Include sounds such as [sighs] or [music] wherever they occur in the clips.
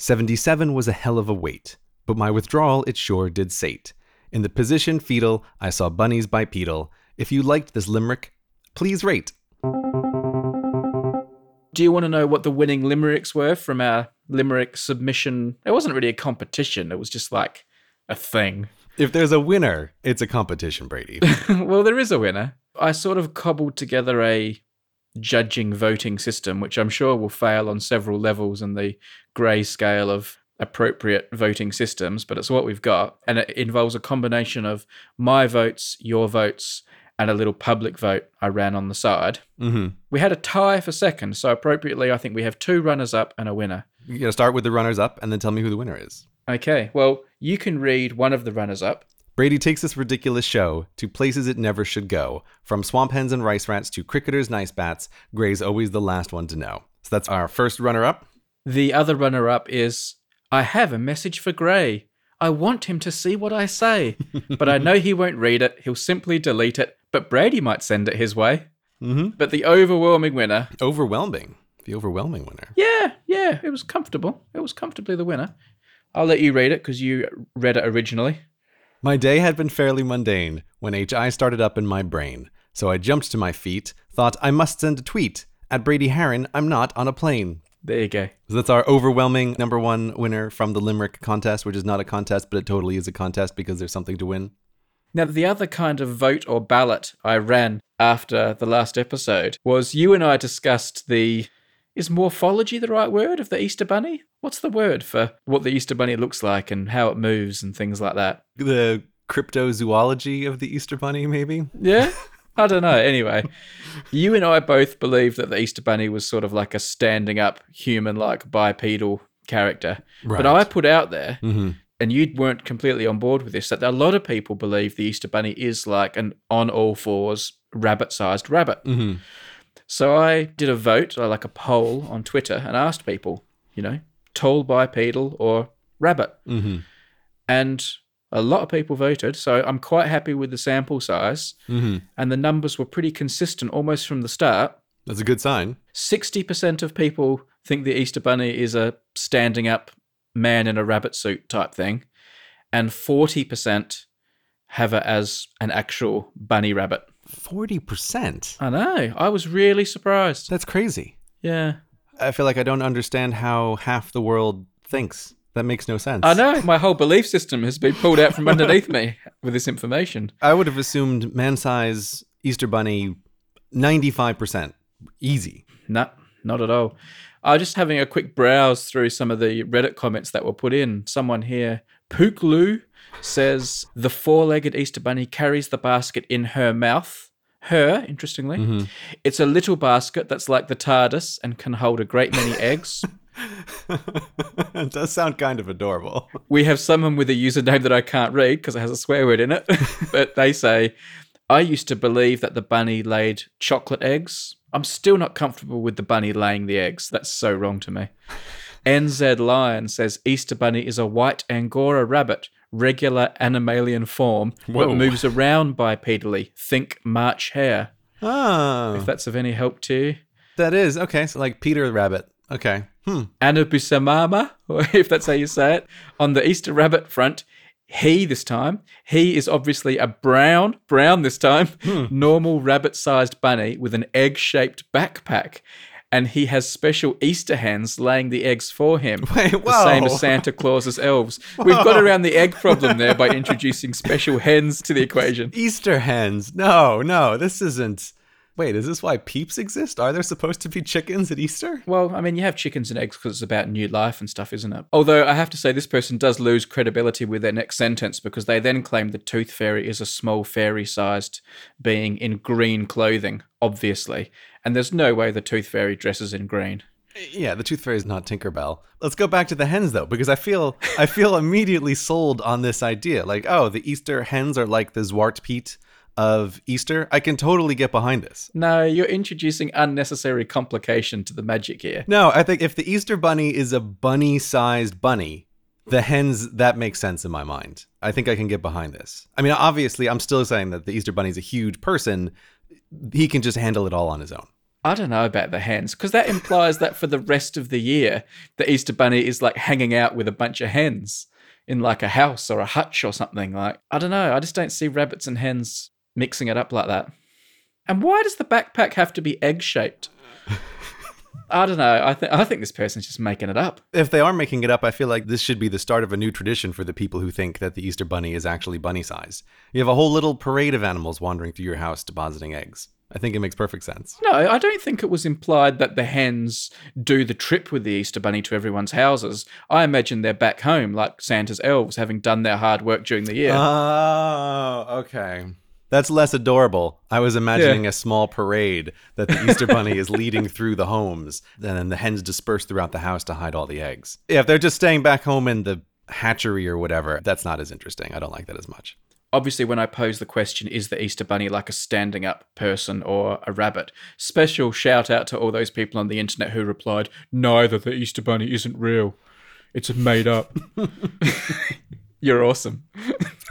77 was a hell of a weight, but my withdrawal it sure did sate. In the position fetal, I saw bunnies bipedal. If you liked this limerick, please rate. Do you want to know what the winning limericks were from our limerick submission? It wasn't really a competition, it was just like a thing. If there's a winner, it's a competition, Brady. [laughs] well, there is a winner. I sort of cobbled together a judging voting system, which I'm sure will fail on several levels in the grey scale of appropriate voting systems, but it's what we've got. And it involves a combination of my votes, your votes, and a little public vote I ran on the side. mm-hmm. We had a tie for second, so appropriately, I think we have two runners up and a winner. You're going to start with the runners up and then tell me who the winner is. Okay, well, you can read one of the runners up. Brady takes this ridiculous show to places it never should go. From swamp hens and rice rats to cricketers' nice bats, Grey's always the last one to know. So that's our first runner up. The other runner up is I have a message for Grey. I want him to see what I say, [laughs] but I know he won't read it. He'll simply delete it, but Brady might send it his way. Mm-hmm. But the overwhelming winner, Overwhelming. The overwhelming winner. yeah, yeah, it was comfortable. It was comfortably the winner. I'll let you read it because you read it originally. My day had been fairly mundane when HI started up in my brain. So I jumped to my feet, thought I must send a tweet. At Brady Haran, I'm not on a plane. There you go. So that's our overwhelming number one winner from the Limerick contest, which is not a contest, but it totally is a contest because there's something to win. Now, the other kind of vote or ballot I ran after the last episode was you and I discussed the. Is morphology the right word of the Easter Bunny? What's the word for what the Easter Bunny looks like and how it moves and things like that? The cryptozoology of the Easter Bunny, maybe? Yeah? [laughs] I don't know. Anyway, you and I both believe that the Easter Bunny was sort of like a standing up, human like bipedal character. But I put out there Mm-hmm. and you weren't completely on board with this that a lot of people believe the Easter Bunny is like an on all fours rabbit sized rabbit. Mm-hmm. So I did a vote, like a poll on Twitter, and asked people, you know, tall bipedal or rabbit. Mm-hmm. And a lot of people voted. So I'm quite happy with the sample size. Mm-hmm. And the numbers were pretty consistent almost from the start. That's a good sign. 60% of people think the Easter Bunny is a standing up man in a rabbit suit type thing. And 40% have it as an actual bunny rabbit. 40%. I know. I was really surprised. That's crazy. Yeah. I feel like I don't understand how half the world thinks. That makes no sense. I know. My whole belief system has been pulled out from [laughs] underneath me with this information. I would have assumed man size Easter Bunny 95%. Easy. No, not at all. I was just having a quick browse through some of the Reddit comments that were put in. Someone here, Pooklu, says the four legged Easter Bunny carries the basket in her mouth. Her, interestingly. Mm-hmm. It's a little basket that's like the TARDIS and can hold a great many [laughs] eggs. it does sound kind of adorable. We have someone with a username that I can't read because it has a swear word in it. [laughs] but they say, I used to believe that the bunny laid chocolate eggs. I'm still not comfortable with the bunny laying the eggs. That's so wrong to me. NZ Lion says Easter Bunny is a white Angora rabbit, regular animalian form, Whoa. but moves around bipedally. Think March Hare. Oh, If that's of any help to you. that is. Okay, so like Peter Rabbit. Okay. Hmm. Anabusamama, or [laughs] if that's how you say it, on the Easter rabbit front. He this time, he is obviously a brown, brown this time, normal rabbit sized bunny with an egg shaped backpack. And he has special Easter hens laying the eggs for him. [laughs] Wait, the same as Santa Claus's elves. [laughs] We've got around the egg problem there by introducing special hens to the equation. [laughs] Easter hens. No, no, this isn't. Wait, is this why peeps exist? Are there supposed to be chickens at Easter? Well, I mean, you have chickens and eggs because it's about new life and stuff, isn't it? Although I have to say, this person does lose credibility with their next sentence because they then claim the tooth fairy is a small fairy sized being in green clothing, obviously. And there's no way the tooth fairy dresses in green. Yeah, the tooth fairy is not Tinkerbell. Let's go back to the hens though, because I feel I feel [laughs] immediately sold on this idea. Like, oh, the Easter hens are like the Zwart Piet of Easter. I can totally get behind this. No, you're introducing unnecessary complication to the magic here. No, I think if the Easter bunny is a bunny-sized bunny, the hens that makes sense in my mind. I think I can get behind this. I mean, obviously, I'm still saying that the Easter bunny is a huge person. He can just handle it all on his own. I don't know about the hens because that implies that for the rest of the year, the Easter Bunny is like hanging out with a bunch of hens in like a house or a hutch or something. Like, I don't know. I just don't see rabbits and hens mixing it up like that. And why does the backpack have to be egg shaped? I don't know. I think I think this person's just making it up. If they are making it up, I feel like this should be the start of a new tradition for the people who think that the Easter Bunny is actually bunny sized. You have a whole little parade of animals wandering through your house depositing eggs. I think it makes perfect sense. No, I don't think it was implied that the hens do the trip with the Easter Bunny to everyone's houses. I imagine they're back home, like Santa's elves, having done their hard work during the year. Oh, okay. That's less adorable. I was imagining a small parade that the Easter Bunny is leading [laughs] through the homes, and then the hens disperse throughout the house to hide all the eggs. Yeah, if they're just staying back home in the hatchery or whatever, that's not as interesting. I don't like that as much. Obviously, when I pose the question, is the Easter Bunny like a standing up person or a rabbit? Special shout out to all those people on the internet who replied, neither the Easter Bunny isn't real. It's made up. [laughs] You're awesome. [laughs]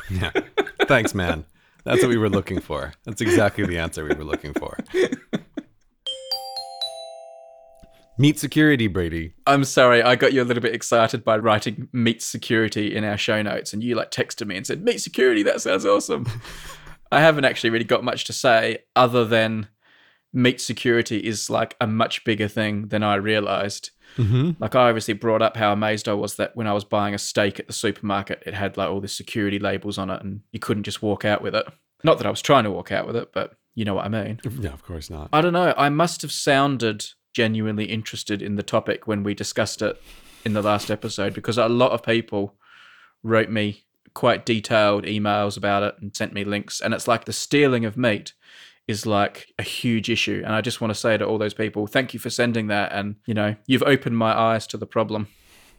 Yeah. Thanks, man. That's what we were looking for. That's exactly the answer we were looking for. Meat security, Brady. I'm sorry, I got you a little bit excited by writing meet security in our show notes, and you like texted me and said, Meet security, that sounds awesome. [laughs] I haven't actually really got much to say other than meet security is like a much bigger thing than I realized. Mm-hmm. Like I obviously brought up how amazed I was that when I was buying a steak at the supermarket, it had like all the security labels on it, and you couldn't just walk out with it. Not that I was trying to walk out with it, but you know what I mean. Yeah, of course not. I don't know. I must have sounded genuinely interested in the topic when we discussed it in the last episode because a lot of people wrote me quite detailed emails about it and sent me links. And it's like the stealing of meat is like a huge issue. And I just want to say to all those people, thank you for sending that. And, you know, you've opened my eyes to the problem.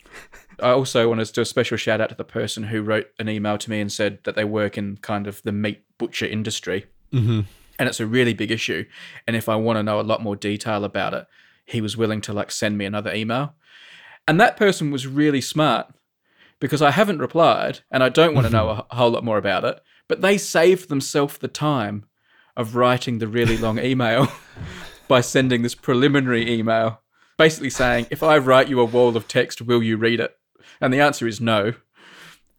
[laughs] I also want to do a special shout out to the person who wrote an email to me and said that they work in kind of the meat butcher industry. Mm-hmm. And it's a really big issue. And if I want to know a lot more detail about it, he was willing to like send me another email. And that person was really smart because I haven't replied and I don't want to know mm-hmm. a whole lot more about it. But they saved themselves the time of writing the really long [laughs] email by sending this preliminary email, basically saying, if I write you a wall of text, will you read it? And the answer is no.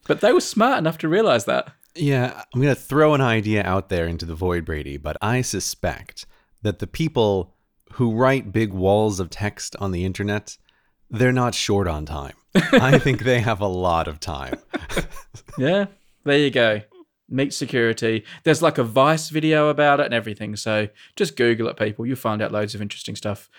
But they were smart enough to realize that. Yeah, I'm going to throw an idea out there into the void, Brady, but I suspect that the people who write big walls of text on the internet, they're not short on time. [laughs] I think they have a lot of time. [laughs] Yeah, there you go. Meat security. There's like a Vice video about it and everything. So just Google it, people. You'll find out loads of interesting stuff.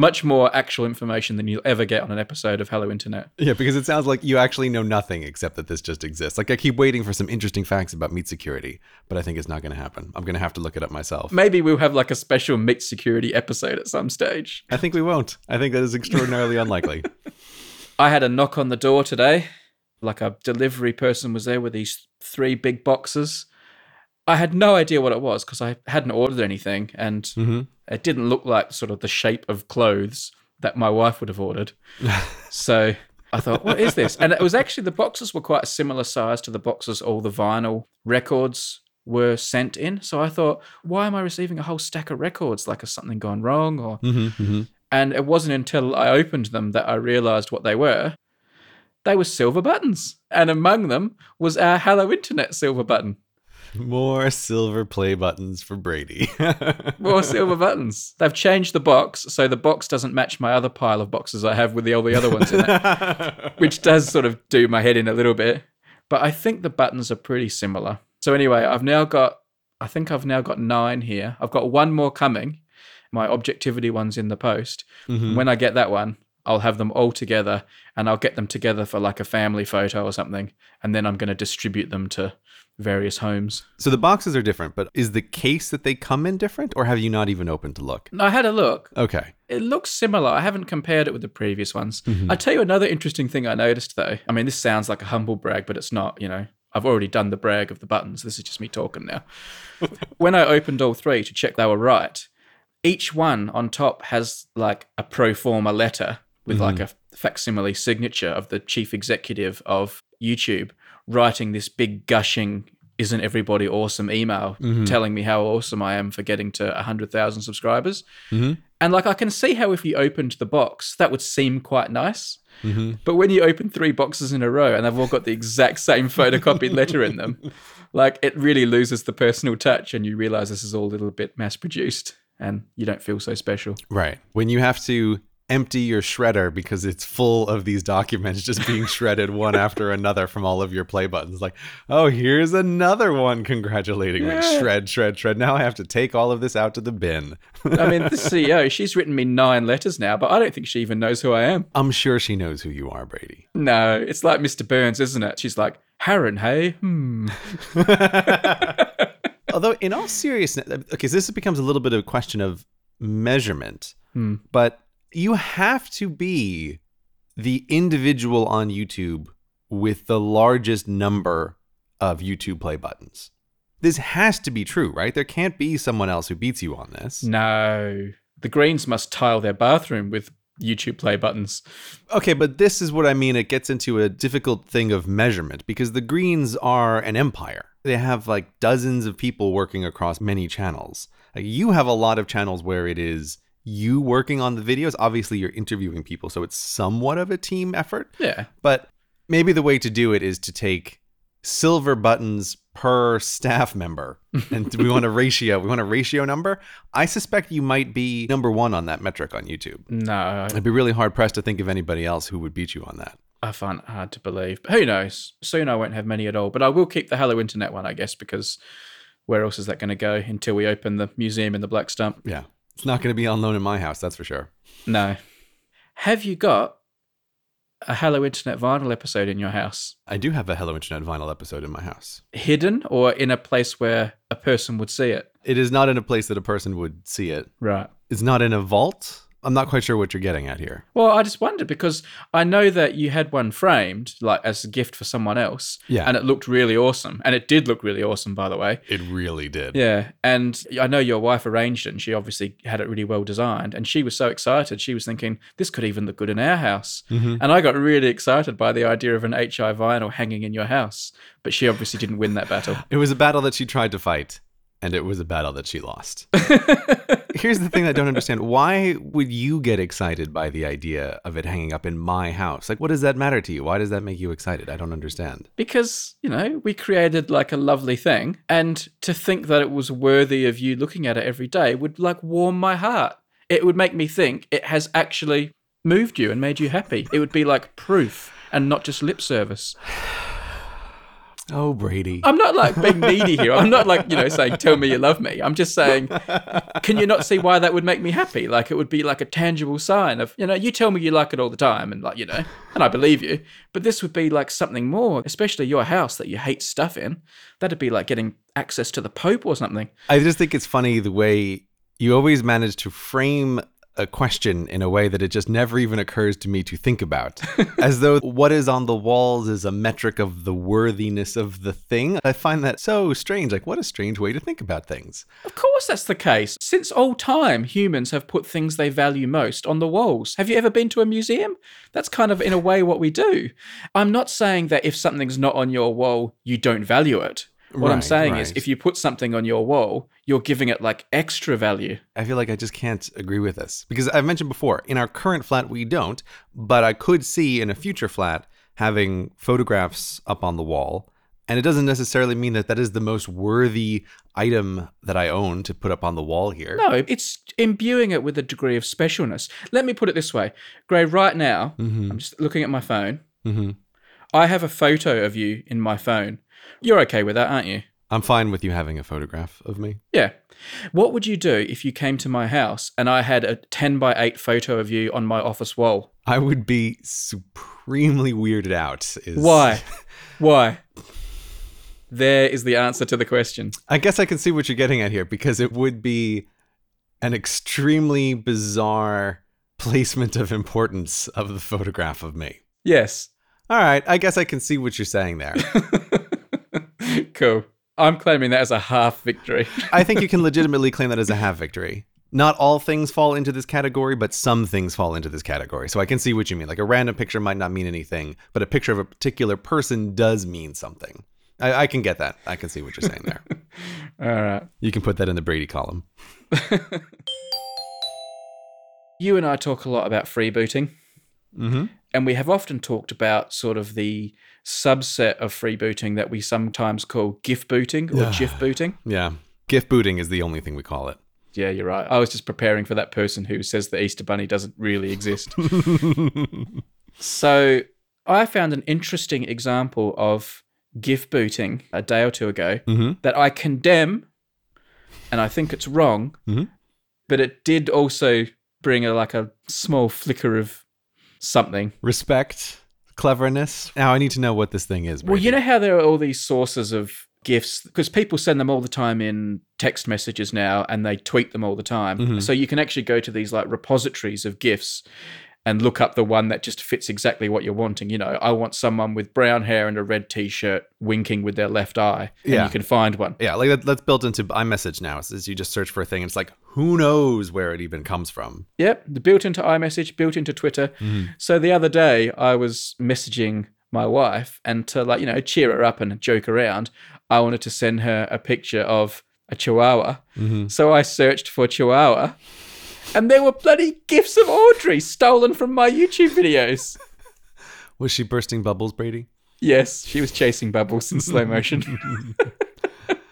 Much more actual information than you'll ever get on an episode of Hello Internet. Yeah, because it sounds like you actually know nothing except that this just exists. Like I keep waiting for some interesting facts about meat security, but I think it's not going to happen. I'm going to have to look it up myself. Maybe we'll have like a special meat security episode at some stage. I think we won't. I think that is extraordinarily [laughs] unlikely. I had a knock on the door today. Like a delivery person was there with these three big boxes. I had no idea what it was because I hadn't ordered anything and Mm-hmm. it didn't look like sort of the shape of clothes that my wife would have ordered. [laughs] so I thought, what is this? And it was actually the boxes were quite a similar size to the boxes all the vinyl records were sent in. So I thought, why am I receiving a whole stack of records? Like, has something gone wrong? Or Mm-hmm. and it wasn't until I opened them that I realized what they were. They were silver buttons, and among them was our Hello Internet silver button. More silver play buttons for Brady. [laughs] More silver buttons. They've changed the box, so the box doesn't match my other pile of boxes I have with the, all the other ones in it, [laughs] which does sort of do my head in a little bit. But I think the buttons are pretty similar. So anyway, I've now got, I think I've now got nine here. I've got one more coming. My objectivity one's in the post. Mhm. When I get that one, I'll have them all together and I'll get them together for like a family photo or something. And then I'm going to distribute them to various homes. So the boxes are different, but is the case that they come in different, or have you not even opened to look? I had a look. Okay. It looks similar. I haven't compared it with the previous ones. Mhm. I tell you another interesting thing I noticed though. I mean, this sounds like a humble brag, but it's not, you know. I've already done the brag of the buttons. This is just me talking now. [laughs] when I opened all three to check they were right, each one on top has like a pro forma letter with like a facsimile signature of the chief executive of YouTube writing this big gushing isn't everybody awesome email Mhm. telling me how awesome I am for getting to 100,000 subscribers. Mhm. And like I can see how if you opened the box, that would seem quite nice. hmm But when you open three boxes in a row and they've all got the exact same [laughs] photocopied letter in them, like it really loses the personal touch and you realize this is all a little bit mass produced and you don't feel so special. Right. When you have to empty your shredder because it's full of these documents just being shredded one after another from all of your play buttons. Like, oh, here's another one congratulating me. Shred, shred, shred. Now I have to take all of this out to the bin. I mean, [laughs] the CEO, she's written me nine letters now, but I don't think she even knows who I am. I'm sure she knows who you are, Brady. No, it's like Mr. Burns, isn't it? She's like, Haran, hey? Hmm. [laughs] [laughs] Although, in all seriousness, okay, so this becomes a little bit of a question of measurement, Hmm. but you have to be the individual on YouTube with the largest number of YouTube play buttons. This has to be true, right? There can't be someone else who beats you on this. No. The Greens must tile their bathroom with YouTube play buttons. Okay, but this is what I mean. It gets into a difficult thing of measurement because the Greens are an empire. They have like dozens of people working across many channels. Like you have a lot of channels where it is you working on the videos. Obviously, you're interviewing people, so it's somewhat of a team effort. Yeah. But maybe the way to do it is to take silver buttons per staff member. [laughs] And we want a ratio. We want a ratio number. I suspect you might be number one on that metric on YouTube. No, I'd be really hard pressed to think of anybody else who would beat you on that. I find it hard to believe. But who knows? Soon I won't have many at all. But I will keep the Hello Internet one, I guess, because where else is that going to go until we open the museum in the Black Stump? Yeah. It's not going to be on loan in my house, that's for sure. No. Have you got a Hello Internet vinyl episode in your house? I do have a Hello Internet vinyl episode in my house. Hidden or in a place where a person would see it? It is not in a place that a person would see it. Right. It's not in a vault. I'm not quite sure what you're getting at here. Well, I just wondered because I know that you had one framed, like as a gift for someone else. Yeah. And it looked really awesome. And it did look really awesome, by the way. It really did. Yeah. And I know your wife arranged it and she obviously had it really well designed. And she was so excited. She was thinking, this could even look good in our house. Mhm. And I got really excited by the idea of an HI vinyl hanging in your house. But she obviously didn't win that battle. [laughs] It was a battle that she tried to fight, and it was a battle that she lost. [laughs] Here's the thing that I don't understand. Why would you get excited by the idea of it hanging up in my house? Like, what does that matter to you? Why does that make you excited? I don't understand. because you know we created like a lovely thing and to think that it was worthy of you looking at it every day would like warm my heart it would make me think it has actually moved you and made you happy it would be like proof and not just lip service Oh, Brady. i'm not like being needy here. I'm not like you know saying tell me you love me. I'm just saying can you not see why that would make me happy? Like it would be like a tangible sign of you know you tell me you like it all the time and like you know and i believe you. But this would be like something more especially your house that you hate stuff in. That'd be like getting access to the pope or something. I just think it's funny the way you always manage to frame a question in a way that it just never even occurs to me to think about. [laughs] As though what is on the walls is a metric of the worthiness of the thing. I find that so strange. Like, what a strange way to think about things. of course that's the case since old time humans have put things they value most on the walls have you ever been to a museum that's kind of in a way what we do i'm not saying that if something's not on your wall you don't value it what i'm Right, saying is if you put something on your wall you're giving it like extra value I feel like I just can't agree with this. Because I've mentioned before, in our current flat, we don't, but I could see in a future flat having photographs up on the wall. And it doesn't necessarily mean that that is the most worthy item that I own to put up on the wall here. No, it's imbuing it with a degree of specialness. Let me put it this way, Grey. Right now, Mhm. I'm just looking at my phone. hmm I have a photo of you in my phone. You're okay with that, aren't you? I'm fine with you having a photograph of me. Yeah. What would you do if you came to my house and I had a 10 by 8 photo of you on my office wall? I would be supremely weirded out. Is Why? [laughs] Why? There is the answer to the question. I guess I can see what you're getting at here because it would be an extremely bizarre placement of importance of the photograph of me. Yes. All right, I guess I can see what you're saying there. [laughs] cool. I'm claiming that as a half victory. [laughs] I think you can legitimately claim that as a half victory. Not all things fall into this category, but some things fall into this category. So I can see what you mean. Like a random picture might not mean anything, but a picture of a particular person does mean something. I, I can get that. I can see what you're saying there. [laughs] All right. You can put that in the Brady column. [laughs] You and I talk a lot about freebooting. Mm-hmm. And we have often talked about sort of the subset of freebooting that we sometimes call GIF booting or Yeah. GIF booting. Yeah. GIF booting is the only thing we call it. Yeah, you're right. I was just preparing for that person who says the Easter Bunny doesn't really exist. [laughs] so I found an interesting example of GIF booting a day or two ago mm-hmm. that I condemn and I think it's wrong, Mhm. but it did also bring a like a small flicker of something. Respect, cleverness. Now I need to know what this thing is. Well, you know how there are all these sources of gifs because people send them all the time in text messages now and they tweet them all the time. Mhm. So you can actually go to these like repositories of gifs and look up the one that just fits exactly what you're wanting. You know, I want someone with brown hair and a red t-shirt winking with their left eye. And Yeah. you can find one. Yeah, like that, that's built into iMessage now. Is you just search for a thing, and it's like who knows where it even comes from. Yep, the built into iMessage, built into Twitter. So the other day I was messaging my wife and to like, you know, cheer her up and joke around, I wanted to send her a picture of a chihuahua. Mm-hmm. So I searched for chihuahua and there were bloody gifs of Audrey stolen from my YouTube videos. [laughs] Was she bursting bubbles, Brady? Yes, she was chasing bubbles in slow motion. [laughs]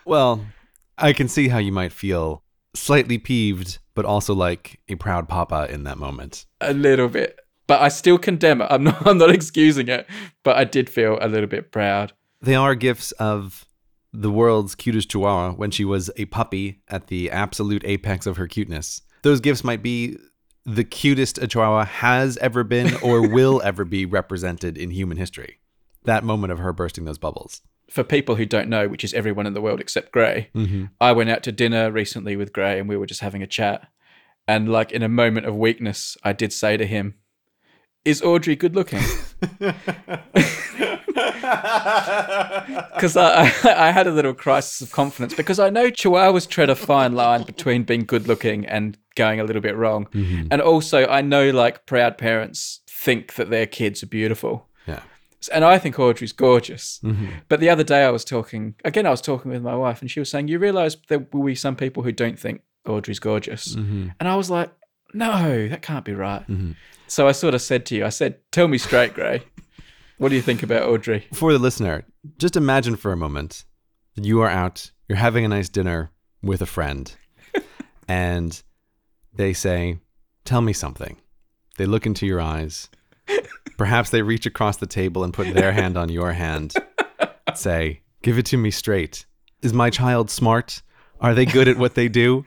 Well, I can see how you might feel slightly peeved, but also like a proud papa in that moment. a little bit. But I still condemn it. I'm not I'm not excusing it, but I did feel a little bit proud. They are gifs of the world's cutest chihuahua when she was a puppy at the absolute apex of her cuteness. Those gifs might be the cutest a chihuahua has ever been or [laughs] will ever be represented in human history. That moment of her bursting those bubbles. For people who don't know, which is everyone in the world except Grey, Mm-hmm. I went out to dinner recently with Grey and we were just having a chat. And like in a moment of weakness, I did say to him, Is Audrey good looking? [laughs] [laughs] Because I, I, I had a little crisis of confidence because I know Chihuahuas tread a fine line between being good looking and going a little bit wrong. Mm-hmm. And also, I know like proud parents think that their kids are beautiful. Yeah. And I think Audrey's gorgeous. Mm-hmm. But the other day I was talking, again, I was talking with my wife, and she was saying, You realize there will be some people who don't think Audrey's gorgeous. Mm-hmm. And I was like, No, that can't be right. Mhm. So I sort of said to you, I said, Tell me straight, Grey. What do you think about Audrey? For the listener, just imagine for a moment that you are out, you're having a nice dinner with a friend, [laughs] and they say, Tell me something. They look into your eyes. Perhaps they reach across the table and put their hand on your hand. Say, Give it to me straight. Is my child smart? Are they good at what they do?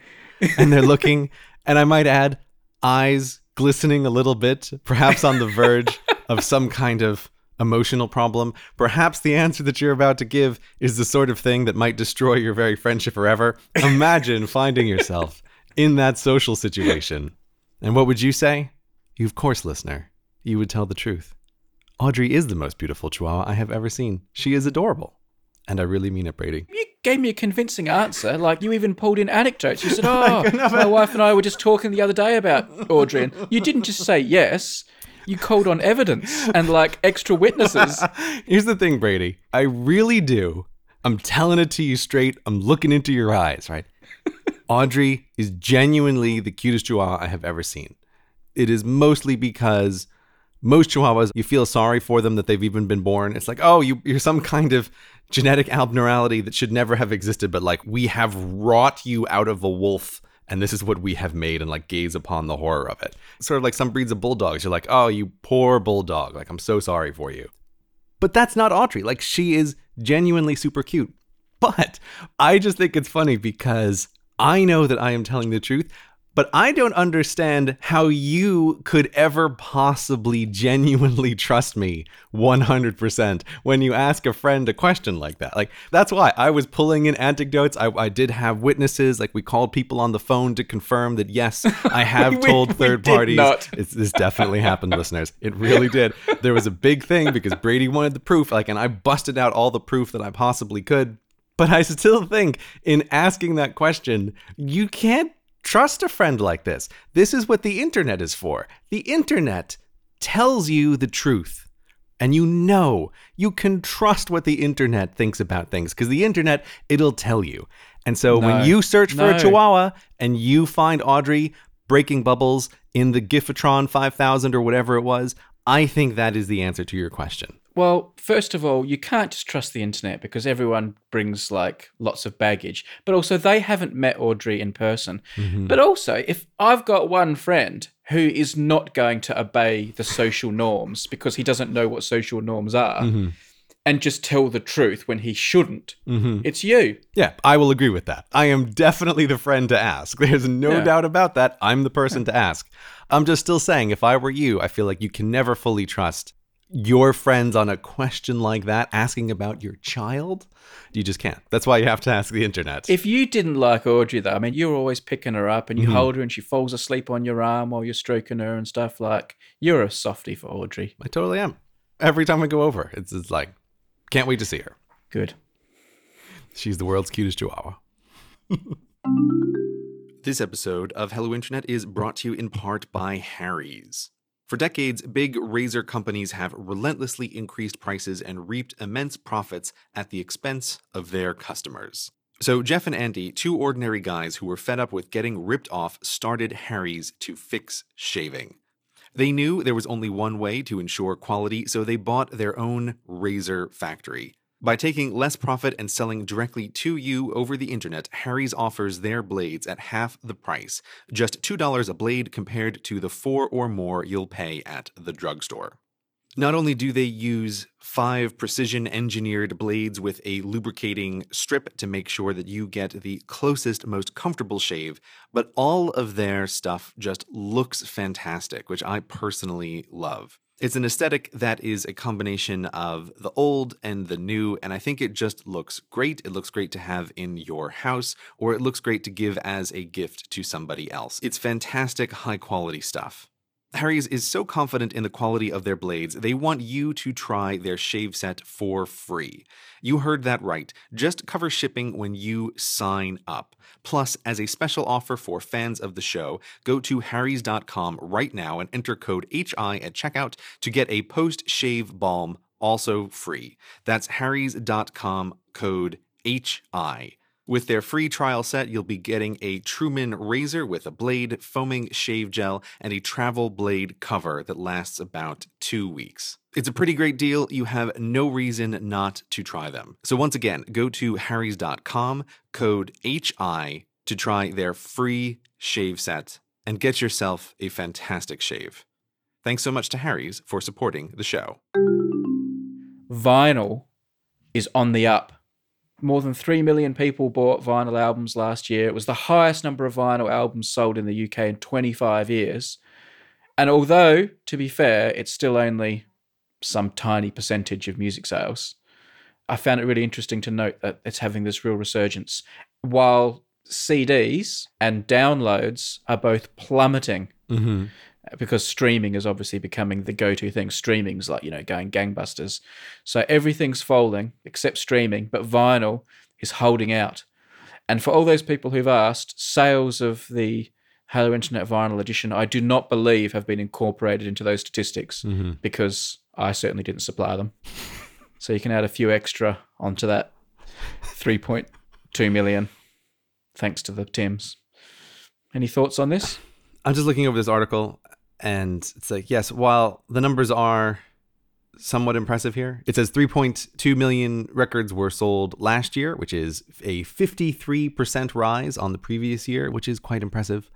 And they're looking, and I might add, eyes glistening a little bit, perhaps on the verge of some kind of emotional problem. Perhaps the answer that you're about to give is the sort of thing that might destroy your very friendship forever. Imagine finding yourself in that social situation. And what would you say? You, of course, listener, you would tell the truth. Audrey is the most beautiful chihuahua I have ever seen. She is adorable. And I really mean it, Brady. You gave me a convincing answer. Like you even pulled in anecdotes. You said, [laughs] "Oh, my wife and I were just talking the other day about Audrey," and you didn't just say yes. You called on evidence and like extra witnesses. [laughs] Here's the thing, Brady. I really do. I'm telling it to you straight. I'm looking into your eyes, right? Audrey is genuinely the cutest chihuahua I have ever seen. It is mostly because most chihuahuas, you feel sorry for them that they've even been born. It's like, oh, you, you're some kind of genetic abnormality that should never have existed, but like we have wrought you out of a wolf and this is what we have made and like gaze upon the horror of it. Sort of like some breeds of bulldogs. You're like, oh, you poor bulldog. Like, I'm so sorry for you. But that's not Audrey. Like, she is genuinely super cute. But I just think it's funny because I know that I am telling the truth, but I don't understand how you could ever possibly genuinely trust me 100% when you ask a friend a question like that. Like, that's why I was pulling in anecdotes. I, I did have witnesses. Like, we called people on the phone to confirm that, yes, [laughs] I have We- told third parties. It's, this definitely happened, listeners. It really did. There was a big thing because Brady wanted the proof. Like, and I busted out all the proof that I possibly could. But I still think in asking that question, you can't trust a friend like this. This is what the internet is for. The internet tells you the truth. And you know, you can trust what the internet thinks about things because the internet, it'll tell you. And so No. when you search for No. a chihuahua and you find Audrey, breaking bubbles in the Giffatron 5000 or whatever it was? I think that is the answer to your question. Well, first of all, you can't just trust the internet because everyone brings like lots of baggage. But also, they haven't met Audrey in person. Mm-hmm. But also, if I've got one friend who is not going to obey the social norms because he doesn't know what social norms are mm-hmm. And just tell the truth when he shouldn't, mm-hmm. it's you. Yeah, I will agree with that. I am definitely the friend to ask. [laughs] There's no Yeah. doubt about that. I'm the person to ask. I'm just still saying, if I were you, I feel like you can never fully trust your friends on a question like that, asking about your child. You just can't. That's why you have to ask the internet. If you didn't like Audrey, though, I mean, you're always picking her up and you mm-hmm. hold her and she falls asleep on your arm while you're stroking her and stuff. Like, you're a softie for Audrey. I totally am. Every time I go over, it's, it's like, can't wait to see her. Good. She's the world's cutest chihuahua. [laughs] this episode of Hello Internet is brought to you in part by Harry's. For decades, big razor companies have relentlessly increased prices and reaped immense profits at the expense of their customers. So, Jeff and Andy, two ordinary guys who were fed up with getting ripped off, started Harry's to fix shaving. They knew there was only one way to ensure quality, so they bought their own razor factory. By taking less profit and selling directly to you over the internet, Harry's offers their blades at half the price, just $2 a blade compared to the 4 or more you'll pay at the drugstore. Not only do they use five precision engineered blades with a lubricating strip to make sure that you get the closest, most comfortable shave, but all of their stuff just looks fantastic, which I personally love. It's an aesthetic that is a combination of the old and the new, and I think it just looks great. It looks great to have in your house, or it looks great to give as a gift to somebody else. It's fantastic, high quality stuff. Harry's is so confident in the quality of their blades, they want you to try their shave set for free. You heard that right. Just cover shipping when you sign up. Plus, as a special offer for fans of the show, go to harrys.com right now and enter code HI at checkout to get a post shave balm also free. That's harrys.com code HI. With their free trial set, you'll be getting a Truman razor with a blade, foaming shave gel, and a travel blade cover that lasts about two weeks. It's a pretty great deal. You have no reason not to try them. So, once again, go to harrys.com, code HI, to try their free shave set and get yourself a fantastic shave. Thanks so much to Harry's for supporting the show. Vinyl is on the up. More than 3 million people bought vinyl albums last year. It was the highest number of vinyl albums sold in the UK in 25 years. And although, to be fair, it's still only some tiny percentage of music sales, I found it really interesting to note that it's having this real resurgence. While CDs and downloads are both plummeting Mm-hmm. Because streaming is obviously becoming the go-to thing. Streaming's like you know going gangbusters. So everything's falling except streaming, but vinyl is holding out. And for all those people who've asked, sales of the Hello Internet Vinyl Edition, I do not believe have been incorporated into those statistics Mm-hmm. because I certainly didn't supply them. so you can add a few extra onto that 3.2 million, thanks to the Tims. Any thoughts on this? I'm just looking over this article, and it's like, yes, while the numbers are somewhat impressive here, it says 3.2 million records were sold last year, which is a 53% rise on the previous year, which is quite impressive.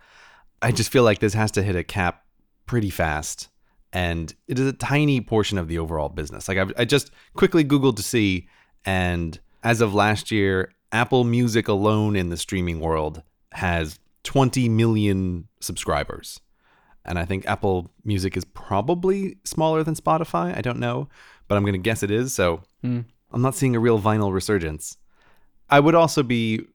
I just feel like this has to hit a cap pretty fast, and it is a tiny portion of the overall business. Like, I, I just quickly Googled to see, and as of last year, Apple Music alone in the streaming world has 20 million subscribers. And I think Apple Music is probably smaller than Spotify. I don't know, but I'm going to guess it is. So Hmm. I'm not seeing a real vinyl resurgence. I would also be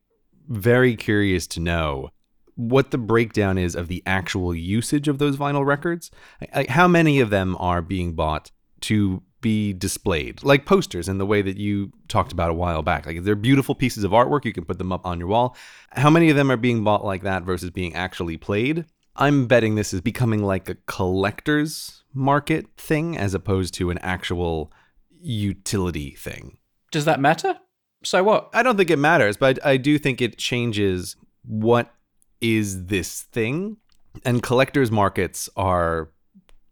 very curious to know what the breakdown is of the actual usage of those vinyl records. Like, how many of them are being bought to be displayed, like posters in the way that you talked about a while back? Like, they're beautiful pieces of artwork. You can put them up on your wall. How many of them are being bought like that versus being actually played? I'm betting this is becoming like a collector's market thing as opposed to an actual utility thing. Does that matter? So what? I don't think it matters, but I do think it changes what is this thing. And collectors markets are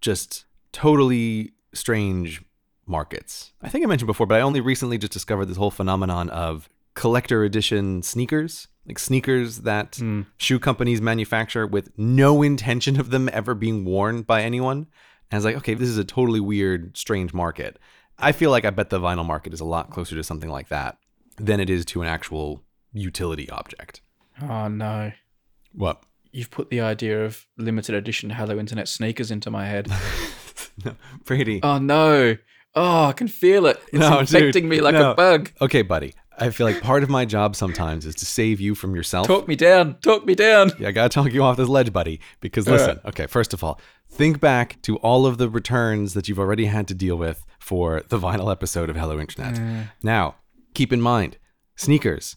just totally strange markets. I think I mentioned before, but I only recently just discovered this whole phenomenon of collector edition sneakers, like sneakers that hmm. shoe companies manufacture with no intention of them ever being worn by anyone. And I was like, okay, this is a totally weird, strange market. I feel like I bet the vinyl market is a lot closer to something like that than it is to an actual utility object. Oh no. What? You've put the idea of limited edition Hello Internet sneakers into my head. [laughs] Brady. oh no. Oh, I can feel it. It's No, dude, infecting me like no. a bug. Okay, buddy. I feel like part of my job sometimes is to save you from yourself. Talk me down. Talk me down. Yeah, I gotta talk you off this ledge, buddy. Because listen, okay, first of all, think back to all of the returns that you've already had to deal with for the vinyl episode of Hello Internet. Now, keep in mind, sneakers,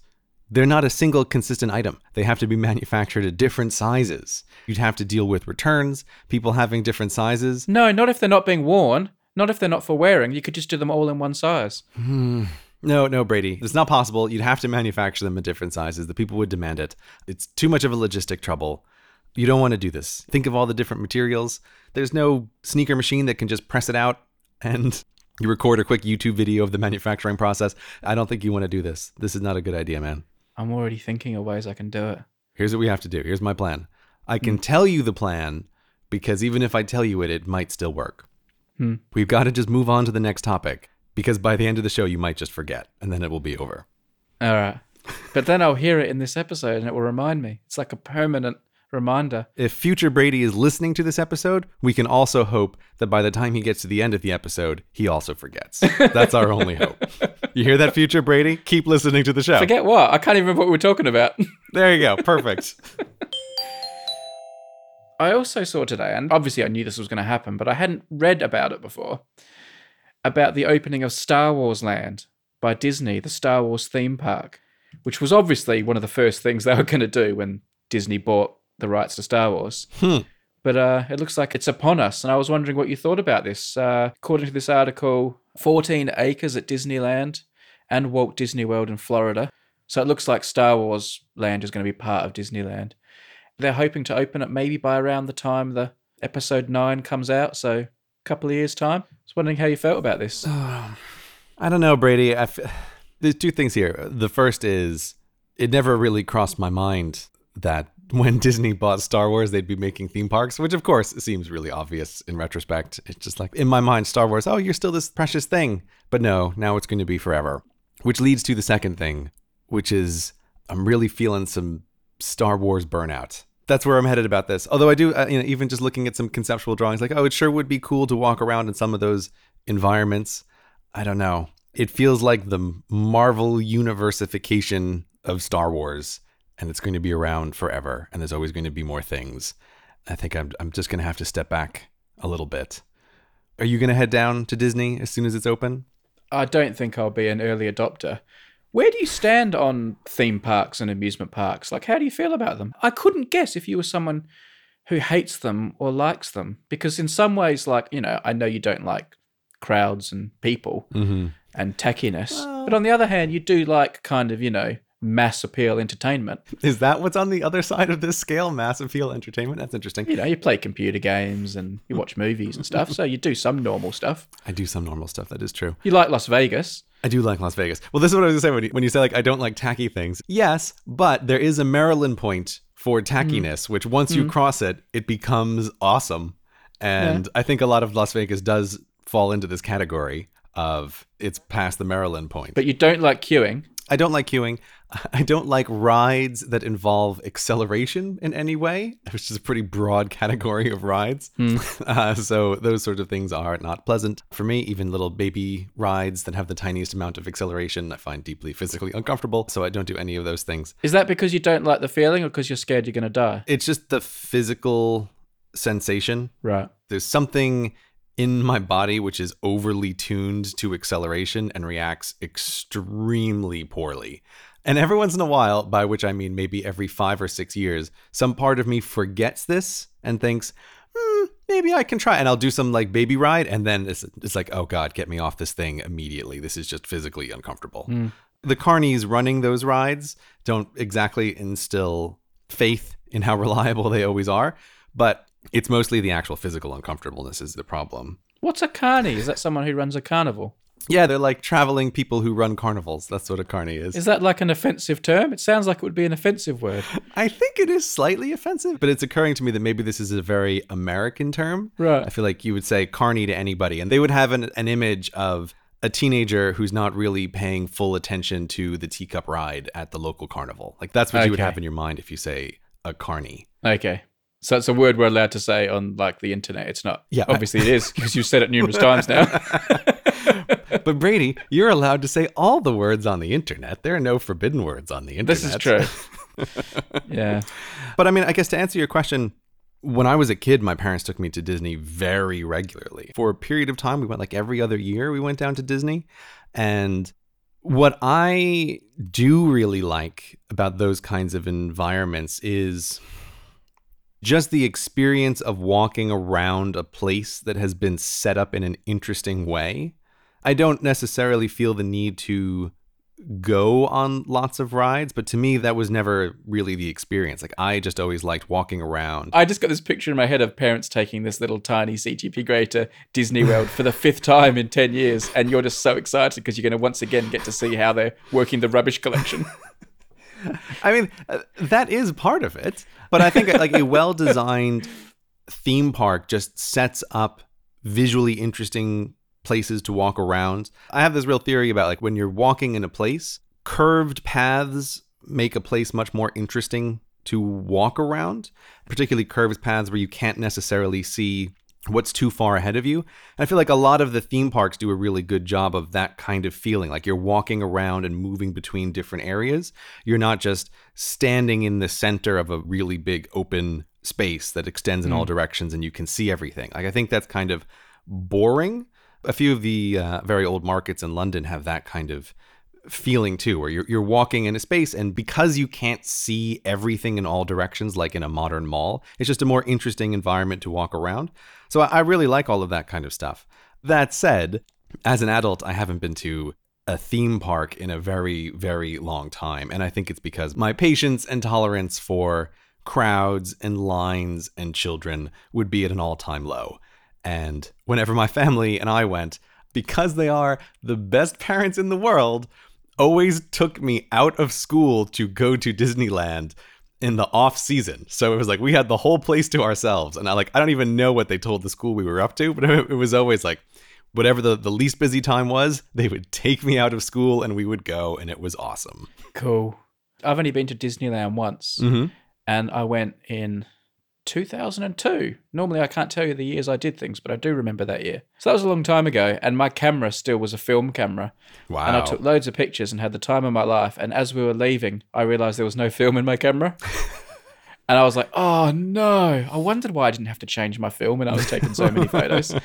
they're not a single consistent item. They have to be manufactured at different sizes. You'd have to deal with returns, people having different sizes. No, not if they're not being worn. Not if they're not for wearing. You could just do them all in one size. Hmm. No, no, Brady. It's not possible. You'd have to manufacture them in different sizes. The people would demand it. It's too much of a logistic trouble. You don't want to do this. Think of all the different materials. There's no sneaker machine that can just press it out and you record a quick YouTube video of the manufacturing process. I don't think you want to do this. This is not a good idea, man. I'm already thinking of ways I can do it. Here's what we have to do. Here's my plan. I can tell you the plan because even if I tell you it, it might still work. Hmm. We've got to just move on to the next topic because by the end of the show, you might just forget and then it will be over. All right. But then I'll hear it in this episode and it will remind me. It's like a permanent reminder. If future Brady is listening to this episode, we can also hope that by the time he gets to the end of the episode, he also forgets. That's our only hope. [laughs] You hear that, future Brady? Keep listening to the show. Forget what? I can't even remember what we are talking about. [laughs] There you go. Perfect. [laughs] I also saw today, and obviously I knew this was going to happen, but I hadn't read about it before, about the opening of Star Wars Land by Disney, the Star Wars theme park, which was obviously one of the first things [laughs] they were going to do when Disney bought the rights to Star Wars. Hmm. But uh, it looks like it's upon us, and I was wondering what you thought about this. Uh, according to this article, 14 acres at Disneyland and Walt Disney World in Florida. So it looks like Star Wars Land is going to be part of Disneyland. They're hoping to open it maybe by around the time the episode 9 comes out, so couple of years' time. I was wondering how you felt about this. [sighs] I don't know, Brady. There's two things here. The first is it never really crossed my mind that when [laughs] Disney bought Star Wars, they'd be making theme parks, which of course seems really obvious in retrospect. It's just like in my mind, Star Wars, oh, you're still this precious thing. But no, now it's going to be forever. Which leads to the second thing, which is I'm really feeling some Star Wars burnout. That's where I'm headed about this. Although I do, uh, you know, even just looking at some conceptual drawings, like, oh, it sure would be cool to walk around in some of those environments. I don't know. It feels like the Marvel universification of Star Wars, and it's going to be around forever, and there's always going to be more things. I think I'm, I'm just going to have to step back a little bit. Are you going to head down to Disney as soon as it's open? I don't think I'll be an early adopter. Where do you stand on theme parks and amusement parks? Like, how do you feel about them? I couldn't guess if you were someone who hates them or likes them, because in some ways, like, you know, I know you don't like crowds and people Mm-hmm. and tackiness, but on the other hand, you do like kind of, you know, mass appeal entertainment. Is that what's on the other side of this scale? Mass appeal entertainment? That's interesting. You know, you play computer games and you watch movies and stuff, so you do some normal stuff. I do some normal stuff. That is true. You like Las Vegas. I do like Las Vegas. Well, this is what I was going to say when you, when you say, like, I don't like tacky things. Yes, but there is a Maryland point for mm. tackiness, which once you mm. cross it, it becomes awesome. And I think a lot of Las Vegas does fall into this category of it's past the Maryland point. But you don't like queuing. I don't like queuing. [laughs] I don't like rides that involve acceleration in any way, which is a pretty broad [laughs] category of rides. [laughs] Uh, so those sorts of things are not pleasant for me. Even little baby rides that have the tiniest amount of acceleration, I find deeply physically uncomfortable. So I don't do any of those things. Is that because you don't like the feeling or because you're scared you're going to die? It's just the physical sensation Right. there's something in my body which is overly tuned to acceleration and reacts extremely poorly. And every once in a while, by which I mean maybe every five or six years, some part of me forgets this and thinks, hmm, maybe I can try. And I'll do some like baby ride. And then it's, it's like, oh God, get me off this thing immediately. This is just physically uncomfortable. The carnies running those rides don't exactly instill faith in how [laughs] reliable they always are. but it's mostly the actual physical uncomfortableness is the problem. What's a carny? Is that someone who runs a carnival? Yeah, they're like traveling people who run carnivals. That's what a carny is. Is that like an offensive term? It sounds like it would be an offensive word. [laughs] I think it is slightly offensive, but it's occurring to me that maybe this is a very American term. Right. I feel like you would say carny to anybody, and they would have an, an image of a teenager who's not really paying full attention to the teacup ride at the local carnival. Like that's what you would have in your mind if you say a carny. Okay. So it's a word we're allowed to say on like the internet. It's not. Yeah, Obviously it is because you've said it numerous [laughs] times now. [laughs] But Brady, you're allowed to say all the words on the internet. There are no forbidden words on the internet. this is true. [laughs] yeah. But I mean, I guess to answer your question, when I was a kid, my parents took me to Disney very regularly. For a period of time, we went like every other year, we went down to Disney. And what I do really like about those kinds of environments is just the experience of walking around a place that has been set up in an interesting way. I don't necessarily feel the need to go on lots of rides, but to me, that was never really the experience. Like, I just always liked walking around. I just got this picture in my head of parents taking this little tiny CGP Grey to Disney World for the fifth time in 10 years. And you're just so excited because you're going to once again get to see how they're working the rubbish collection. [laughs] I mean, uh, that is part of it, but I think like a [laughs] well designed theme park just sets up visually interesting places to walk around. I have this real theory about like when you're walking in a place, curved paths make a place much more interesting to walk around, particularly curved paths where you can't necessarily see what's too far ahead of you. And I feel like a lot of the theme parks do a really good job of that kind of feeling. Like you're walking around and moving between different areas. You're not just standing in the center of a really big open space that extends in all directions and you can see everything. Like I think that's kind of boring. A few of the uh, very old markets in London have that kind of feeling too, where you're, you're walking in a space and because you can't see everything in all directions like in a modern mall, it's just a more interesting environment to walk around. So I, I really like all of that kind of stuff. That said, as an adult, I haven't been to a theme park in a very, very long time. And I think it's because my patience and tolerance for crowds and lines and children would be at an all time low. And whenever my family and I went, because they are the best [laughs] parents in the world, always took me out of school to go to Disneyland in the off season. So it was like we had the whole place to ourselves. And I like I don't even know what they told the school we were up to, but [laughs] it was always like whatever the, the least busy time was, they would take me out of school and we would go and it was awesome. Cool. I've only been to Disneyland once, Mm-hmm. and I went in 2002. Normally, I can't tell you the years I did things, but I do remember that year. So that was a long time ago, and my camera still was a film camera. Wow. And I took loads of pictures and had the time of my life. And as we were leaving, I realized there was no film in my camera. [laughs] and I was like, oh no. I wondered why I didn't have to change my film and I was taking so many photos. [laughs]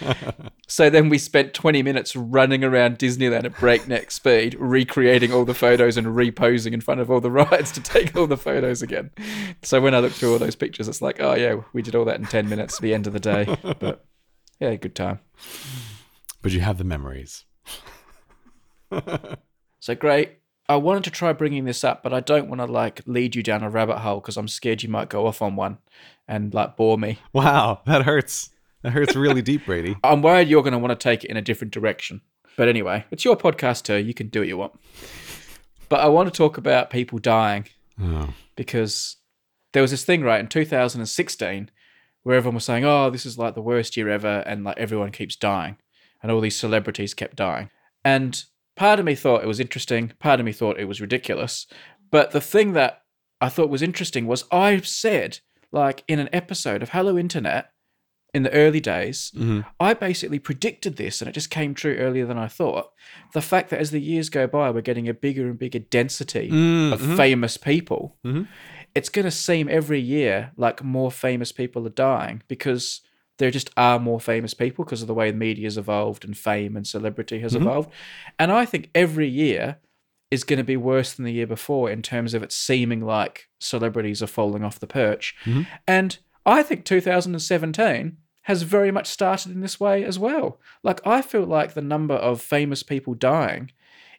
So then we spent 20 minutes running around Disneyland at breakneck speed, recreating all the photos and reposing in front of all the rides to take all the photos again. So when I look through all those pictures, it's like, oh yeah, we did all that in 10 minutes at the end of the day. But yeah, good time. but you have the memories. [laughs] So great. I wanted to try bringing this up, but I don't want to like lead you down a rabbit hole because I'm scared you might go off on one and like bore me. Wow, that hurts. That hurts really deep, Brady. [laughs] I'm worried you're going to want to take it in a different direction. But anyway, it's your podcast too. You can do what you want. But I want to talk about people dying Oh. because there was this thing, right, in 2016 where everyone was saying, oh, this is like the worst year ever. And like everyone keeps dying. And all these celebrities kept dying. And part of me thought it was interesting. Part of me thought it was ridiculous. But the thing that I thought was interesting was I said, like in an episode of Hello Internet in the early days, Mhm. I basically predicted this and it just came true earlier than I thought. The fact that as the years go by, we're getting a bigger and bigger density Mm, of famous people. Mhm. It's going to seem every year like more famous people are dying because there just are more famous people because of the way the media's evolved and fame and celebrity has evolved. And I think every year is going to be worse than the year before in terms of it seeming like celebrities are falling off the perch. Mhm. And I think 2017 has very much started in this way as well. Like, I feel like the number of famous people dying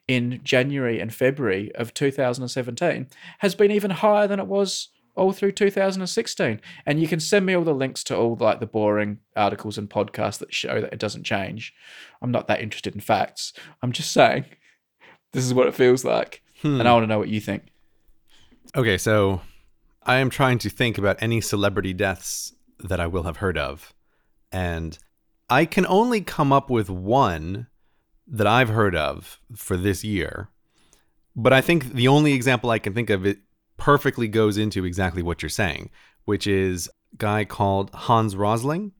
in January and February of 2017 has been even higher than it was all through 2016. And you can send me all the links to all like the boring articles and podcasts that show that it doesn't change. I'm not that interested in facts. I'm just saying [laughs] this is what it feels like. Hmm. And I want to know what you think. Okay, so I am trying to think about any celebrity deaths that I will have heard of. And I can only come up with one that I've heard of for this year. But I think the only example I can think of it perfectly goes into exactly what you're saying, which is a guy called Hans Rosling,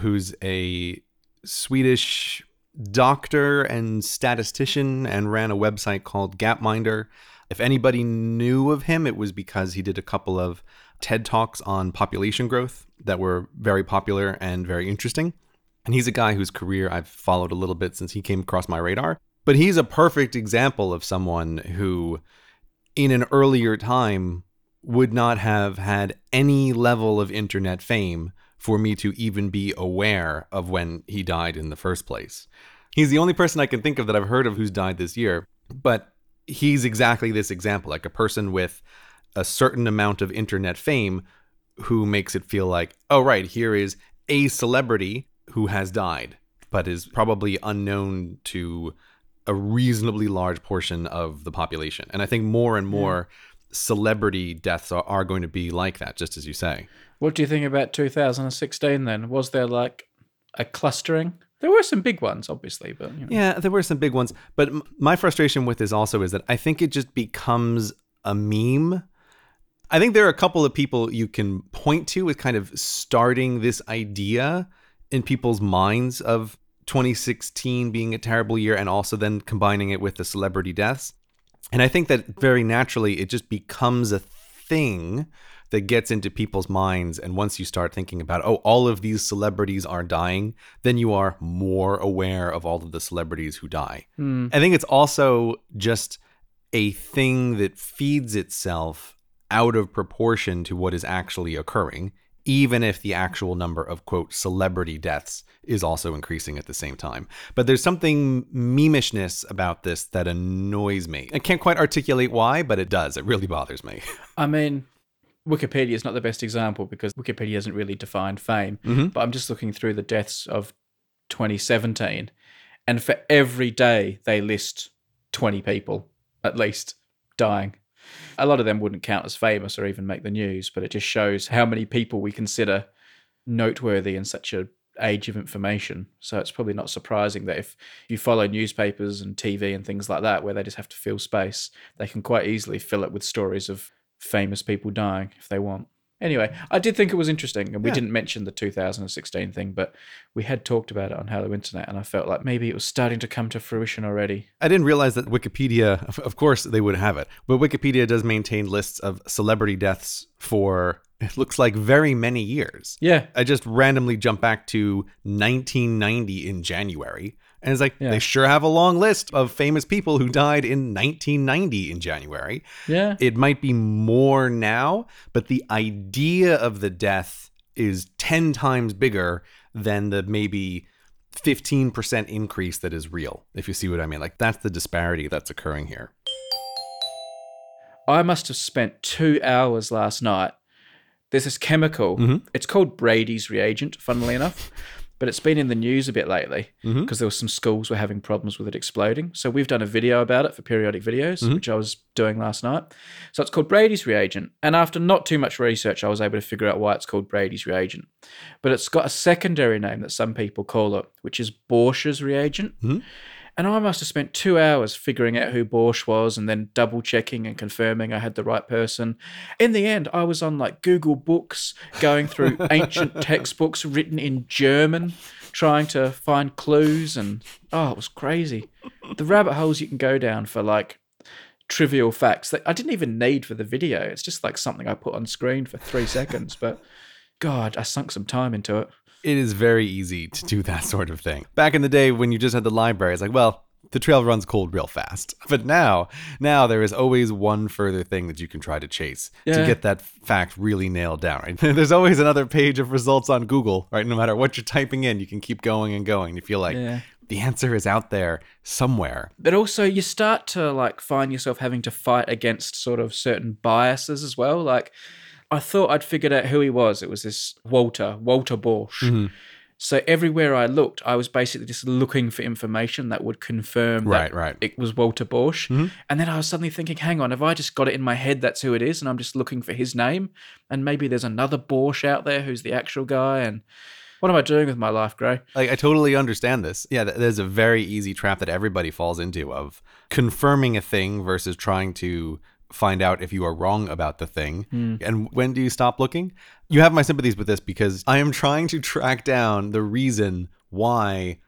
who's a Swedish doctor and statistician and ran a website called Gapminder. If anybody knew of him, it was because he did a couple of TED Talks on population growth that were very popular and very interesting. And he's a guy whose career I've followed a little bit since he came across my radar. But he's a perfect example of someone who, in an earlier time, would not have had any level of internet fame for me to even be aware of when he died in the first place. He's the only person I can think of that I've heard of who's died this year. But he's exactly this example like a person with a certain amount of internet fame who makes it feel like, oh, right, here is a celebrity who has died, but is probably unknown to a reasonably large portion of the population. And I think more and more celebrity deaths are, are going to be like that, just as you say. What do you think about 2016 then? Was there like a clustering? There were some big ones, obviously, but you know. Yeah, there were some big ones. But m- my frustration with this also is that I think it just becomes a meme. I think there are a couple of people you can point to with kind of starting this idea in people's minds of 2016 being a terrible year and also then combining it with the celebrity deaths. And I think that very naturally it just becomes a thing that gets into people's minds. And once you start thinking about, oh, all of these celebrities are dying, then you are more aware of all of the celebrities who die. Hmm. I think it's also just a thing that feeds itself out of proportion to what is actually occurring, even if the actual number of quote celebrity deaths is also increasing at the same time. But there's something memishness about this that annoys me. I can't quite articulate why, but it does. It really bothers me. [laughs] I mean, Wikipedia is not the best example because Wikipedia hasn't really defined fame. Mhm. But I'm just looking through the deaths of 2017, and for every day they list 20 people at least dying. A lot of them wouldn't count as famous or even make the news, but it just shows how many people we consider noteworthy in such a age of information. So it's probably not surprising that if you follow newspapers and TV and things like that, where they just have to fill space, they can quite easily fill it with stories of famous people dying if they want. Anyway, I did think it was interesting, and we Yeah. didn't mention the 2016 thing, but we had talked about it on Hello Internet, and I felt like maybe it was starting to come to fruition already. I didn't realize that Wikipedia, of- course, they would have it, but Wikipedia does maintain lists of celebrity deaths for, it looks like, very many years. Yeah, I just randomly jump back to 1990 in January. And it's like, Yeah. they sure have a long list of famous people who died in 1990 in January. yeah. It might be more now, but the idea of the death is 10 times bigger than the maybe 15% increase that is real, if you see what I mean. Like, that's the disparity that's occurring here. I must have spent two hours last night. There's this chemical. Mhm. It's called Brady's reagent, funnily enough, but it's been in the news a bit lately because Mhm. there were some schools were having problems with it exploding. So we've done a video about it for periodic videos, Mhm. which I was doing last night. So it's called Brady's reagent, and after not too much research, I was able to figure out why it's called Brady's reagent. But it's got a secondary name that some people call it, which is Borsch's reagent. Mhm. And I must have spent two hours figuring out who Borsch was and then double checking and confirming I had the right person. In the end, I was on like Google Books, going through [laughs] ancient textbooks written in German, trying to find clues. And oh, it was crazy. The rabbit holes you can go down for like trivial facts that I didn't even need for the video. It's just like something I put on screen for three seconds. But God, I sunk some time into it. It is very easy to do that sort of thing. Back in the day when you just had the library, it's like, well, the trail runs cold real fast. [laughs] But now, now there is always one further thing that you can try to chase to get that fact really nailed down, right? [laughs] There's always another page of results on Google, right? No matter what you're typing in, you can keep going and going. You feel like Yeah. the answer is out there somewhere. but also you start to like find yourself having to fight against sort of certain biases as well like I thought I'd figured out who he was. It was this Walter, Walter Borsch. Mhm. So everywhere I looked, I was basically just looking for information that would confirm that Right, right. it was Walter Borsch. Mhm. And then I was suddenly thinking, hang on, have I just got it in my head that's who it is? And I'm just looking for his name? And maybe there's another Borsch out there who's the actual guy. And what am I doing with my life, Grey? Like I totally understand this. Yeah, there's a very easy trap that everybody falls into of confirming a thing versus trying to find out if you are wrong about the thing. Hmm. And when do you stop looking? You have my sympathies with this because I am trying to track down the reason why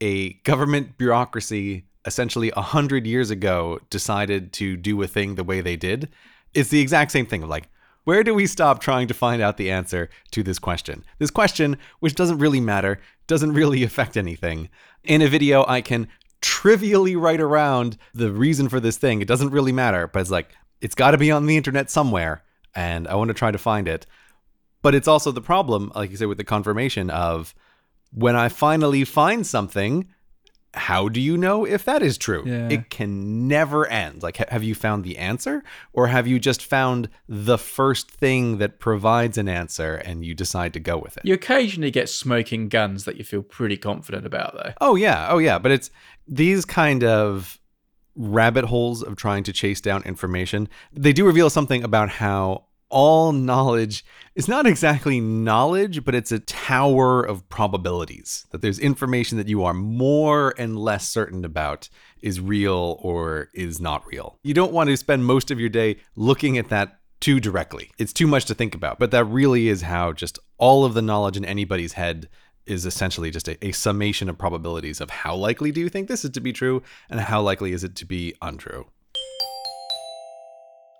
a government bureaucracy essentially a hundred years ago decided to do a thing the way they did. It's the exact same thing of like, where do we stop trying to find out the answer to this question? This question, which doesn't really matter, doesn't really [laughs] affect anything. In a video, I can trivially write around the reason for this thing. It doesn't really matter, but it's like, it's got to be on the internet somewhere, and I want to try to find it. But it's also the problem, like you said, with the confirmation of when I finally find something, how do you know if that is true? Yeah. It can never end. Like, ha- have you found the answer, or have you just found the first thing that provides an answer and you decide to go with it? You occasionally get smoking guns that you feel pretty confident about, though. Oh yeah, oh yeah, but it's these kind of rabbit holes of trying to chase down information. They do reveal something about how all knowledge is not exactly knowledge, but it's a tower of probabilities. That there's information that you are more and less certain about is real or is not real. You don't want to spend most of your day looking at that too directly. It's too much to think about, but that really is how just all of the knowledge in anybody's head is essentially just a, a summation of probabilities of how likely do you think this is to be true and how likely is it to be untrue.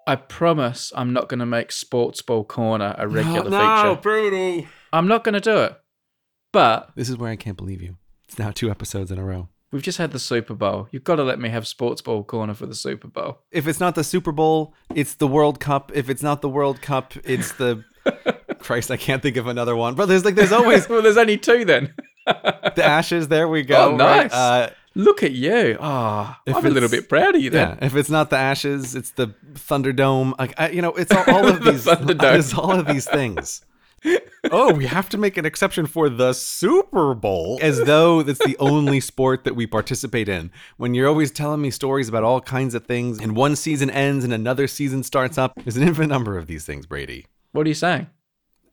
I promise I'm not going to make Sports Ball Corner a regular feature. Brady. I'm not going to do it. But This is where I can't believe you. It's now two episodes in a row. we've just had the Super Bowl. You've got to let me have Sports Ball Corner for the Super Bowl. If it's not the Super Bowl, it's the World Cup. If it's not the World Cup, it's the [laughs] Christ, I can't think of another one. But there's like there's always [laughs] well, there's only two then. [laughs] the Ashes. There we go. Oh, right? nice. Uh, Look at you. Ah, If I'm a little bit proud of you then. Yeah, if it's not the Ashes, it's the Thunderdome. Like I, you know, it's all, all [laughs] of The these. Thunderdome. It's all of these things. oh, we have to make an exception for the Super Bowl, as though that's the only sport that we participate in. When you're always telling me stories about all kinds of things, and one season ends and another season starts up, there's an infinite number of these things, Brady. What are you saying?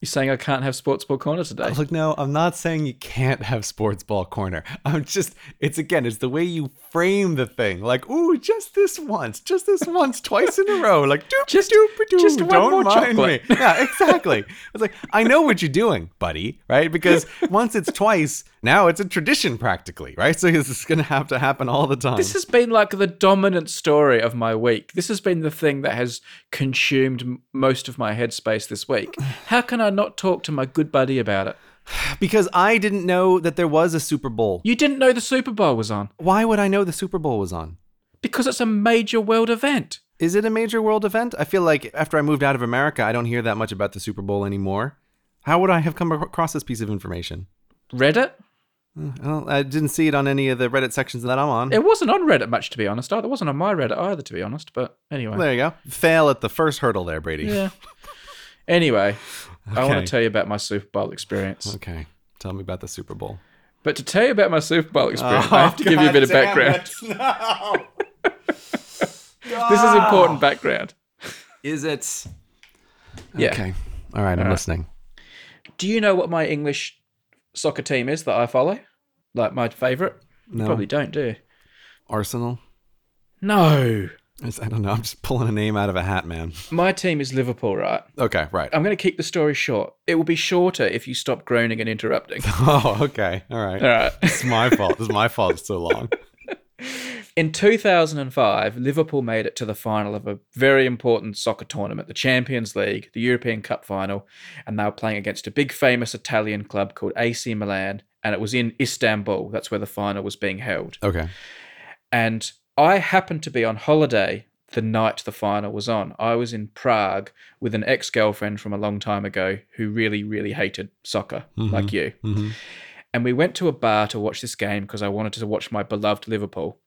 You're saying I can't have Sports Ball Corner today? Look, no, I'm not saying you can't have sports ball corner. I'm just, it's again, it's the way you frame the thing. Like, ooh, just this once, just this once, twice in a row. Like, doop, [laughs] Just- doop, doop, just one don't more mind chocolate. me. [laughs] Yeah, exactly. It's like, I know what you're doing, buddy, right? Because [laughs] once it's twice, now it's a tradition practically, right? So this is going to have to happen all the time. This has been like the dominant story of my week. This has been the thing that has consumed most of my headspace this week. How can I not talk to my good buddy about it? because I didn't know that there was a Super Bowl. You didn't know the Super Bowl was on Why would I know the Super Bowl was on? because it's a major world event. Is it a major world event? I feel like after I moved out of America, I don't hear that much about the Super Bowl anymore. How would I have come across this piece of information? Reddit? Eh, well, I didn't see it on any of the Reddit sections that I'm on. It wasn't on Reddit much, to be honest. It wasn't on my Reddit either, to be honest. But anyway. There you go. Fail at the first hurdle there, Brady. Yeah. Anyway, [laughs] I want to tell you about my Super Bowl experience. Okay. Tell me about the Super Bowl. But to tell you about my Super Bowl experience, I oh, have to give you a bit of background. [laughs] No, [laughs] This is important background. Is it? Yeah. Okay. All right. I'm right. listening. Do you know what my English soccer team is that I follow? Like my favourite? You No. probably don't, do you? Arsenal. No. It's- I don't know. I'm just pulling a name out of a hat, man. My team is Liverpool, right? Okay. Right. I'm going to keep the story short. It will be shorter if you stop groaning and interrupting. [laughs] Oh. Okay. All right. All right. It's my fault. It's my fault. It's so long. [laughs] In 2005, Liverpool made it to the final of a very important soccer tournament, the Champions League, the European Cup final, and they were playing against a big famous Italian club called AC Milan, and it was in Istanbul. That's where the final was being held. Okay. And I happened to be on holiday the night the final was on. I was in Prague with an ex girlfriend from a long time ago who really, really hated soccer, like you. hmm And we went to a bar to watch this game because I wanted to watch my beloved Liverpool.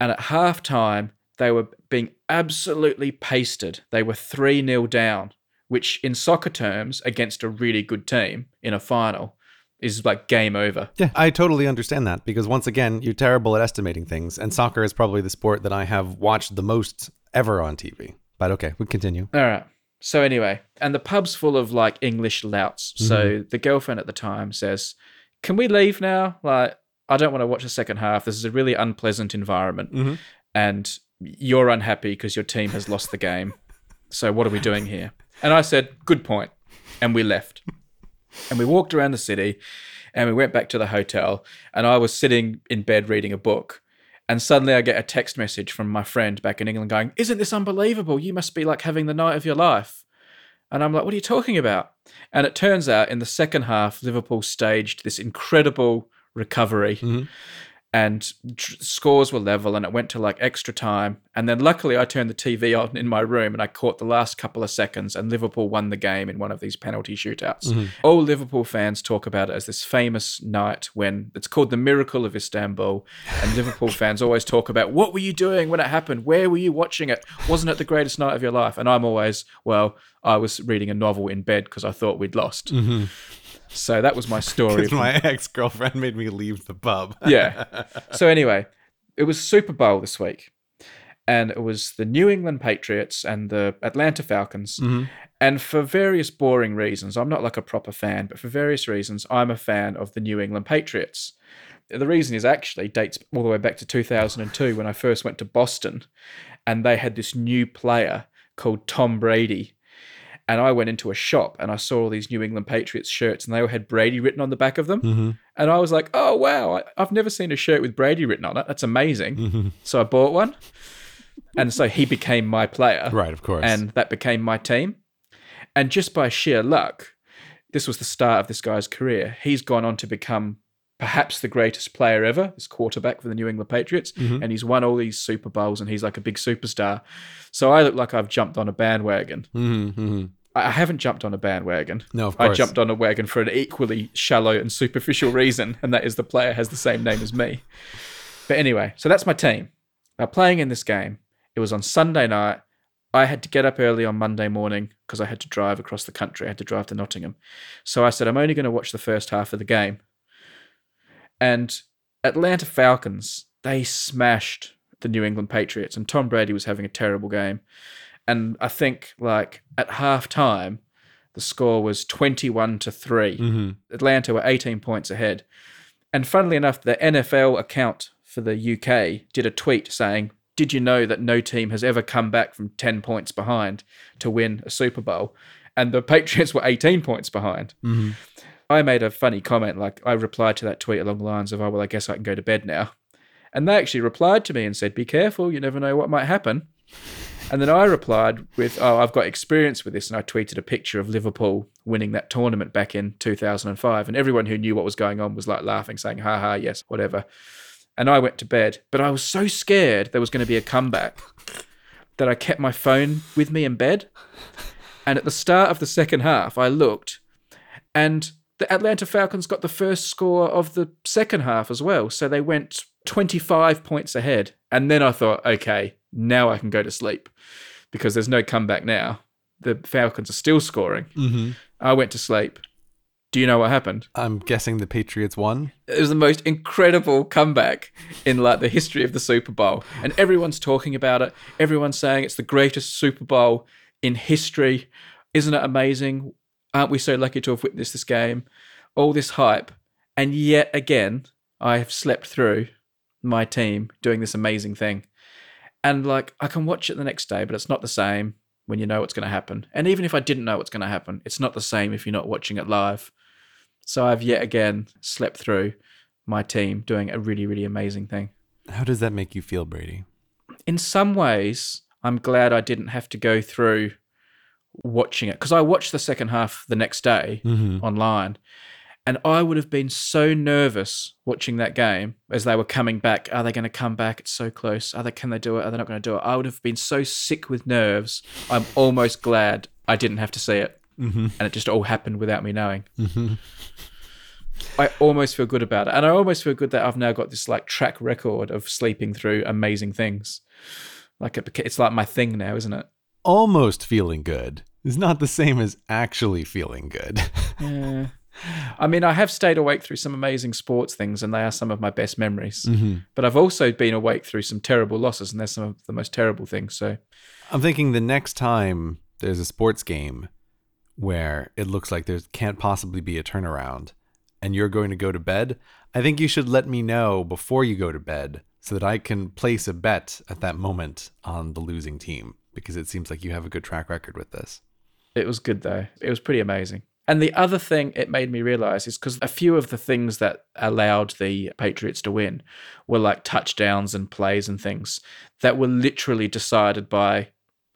And at half time, they were being absolutely pasted. They were 3 0 down, which in soccer terms, against a really good team in a final, is like game over. Yeah, I totally understand that because once again, you're terrible at estimating things, and soccer is probably the sport that I have watched the most ever on TV. But okay, we continue. All right. So anyway, and the pub's full of like English louts. So the girlfriend at the time says, "Can we leave now? Like, I don't want to watch the second half. This is a really unpleasant environment, Mhm. and you're unhappy because your team has lost the game. So what are we doing here?" And I said, "Good point," and we left. And we walked around the city, and we went back to the hotel. And I was sitting in bed reading a book. And suddenly I get a text message from my friend back in England going, Isn't this unbelievable? You must be like having the night of your life. And I'm like, What are you talking about? And it turns out in the second half, Liverpool staged this incredible recovery Mhm. And tr- scores were level and it went to like extra time. And then luckily I turned the TV on in my room and I caught the last couple of seconds and Liverpool won the game in one of these penalty shootouts. Mm-hmm. All Liverpool fans talk about it as this famous night when it's called the Miracle of Istanbul. And Liverpool [laughs] fans always talk about what were you doing when it happened? Where were you watching it? Wasn't it the greatest night of your life? And I'm always, well, I was reading a novel in bed because I thought we'd lost. Mm-hmm. So that was my story. My ex girlfriend made me leave the pub. [laughs] yeah. So anyway, it was Super Bowl this week, and it was the New England Patriots and the Atlanta Falcons. Mhm. And for various boring reasons, I'm not like a proper fan, but for various reasons, I'm a fan of the New England Patriots. The reason is actually dates all the way back to 2002 when I first went to Boston, and they had this new player called Tom Brady. And I went into a shop and I saw all these New England Patriots shirts, and they all had Brady written on the back of them. Mhm. And I was like, oh, wow, I- I've never seen a shirt with Brady written on it. That's amazing. Mhm. So I bought one. And so he became my player. Right, of course. And that became my team. And just by sheer luck, this was the start of this guy's career. He's gone on to become perhaps the greatest player ever, this quarterback for the New England Patriots. Mhm. And he's won all these Super Bowls and he's like a big superstar. So I look like I've jumped on a bandwagon. Mhm, mhm. I haven't jumped on a bandwagon. No, of I jumped on a wagon for an equally shallow and superficial [laughs] reason, and that is the player has the same name as me. But anyway, so that's my team. Now, playing in this game, it was on Sunday night. I had to get up early on Monday morning because I had to drive across the country. I had to drive to Nottingham. So I said, I'm only going to watch the first half of the game. And Atlanta Falcons, they smashed the New England Patriots, and Tom Brady was having a terrible game. And I think, like, at halftime, the score was 21 to 3. Mhm. Atlanta were 18 points ahead. And funnily enough, the NFL account for the UK did a tweet saying, Did you know that no team has ever come back from 10 points behind to win a Super Bowl? And the Patriots were 18 points behind. Mhm. I made a funny comment, like I replied to that tweet along the lines of, Oh, well, I guess I can go to bed now. And they actually replied to me and said, Be careful, you never know what might happen. And then I replied with, Oh, I've got experience with this. And I tweeted a picture of Liverpool winning that tournament back in 2005. And everyone who knew what was going on was like laughing, saying, Ha ha, yes, whatever. And I went to bed. But I was so scared there was going to be a comeback that I kept my phone with me in bed. And at the start of the second half, I looked and the Atlanta Falcons got the first score of the second half as well. So they went 25 points ahead. And then I thought, okay, now I can go to sleep because there's no comeback now. The Falcons are still scoring. Mhm. I went to sleep. Do you know what happened? I'm guessing the Patriots won. It was the most incredible comeback in like the history of the Super Bowl. And everyone's talking about it. Everyone's saying it's the greatest Super Bowl in history. Isn't it amazing? Aren't we so lucky to have witnessed this game? All this hype. And yet again, I have slept through my team doing this amazing thing. And like I can watch it the next day, but it's not the same when you know what's going to happen. And even if I didn't know what's going to happen, it's not the same if you're not watching it live. So I've yet again slept through my team doing a really, really amazing thing. How does that make you feel, Brady? In some ways, I'm glad I didn't have to go through watching it because I watched the second half the next day Mhm. online. And I would have been so nervous watching that game as they were coming back. Are they going to come back? It's so close. Are they? Can they do it? Are they not going to do it? I would have been so sick with nerves. I'm almost glad I didn't have to see it, Mhm. and it just all happened without me knowing. Mhm. I almost feel good about it. And I almost feel good that I've now got this like track record of sleeping through amazing things. Like it, it's like my thing now, isn't it? Almost feeling good is not the same as actually feeling good. [laughs] Yeah. I mean, I have stayed awake through some amazing sports things, and they are some of my best memories. Mm-hmm. But I've also been awake through some terrible losses, and they're some of the most terrible things. So, I'm thinking the next time there's a sports game where it looks like there can't possibly be a turnaround and you're going to go to bed, I think you should let me know before you go to bed so that I can place a bet at that moment on the losing team because it seems like you have a good track record with this. It was good though. It was pretty amazing. And the other thing it made me realize is because a few of the things that allowed the Patriots to win were like touchdowns and plays and things that were literally decided by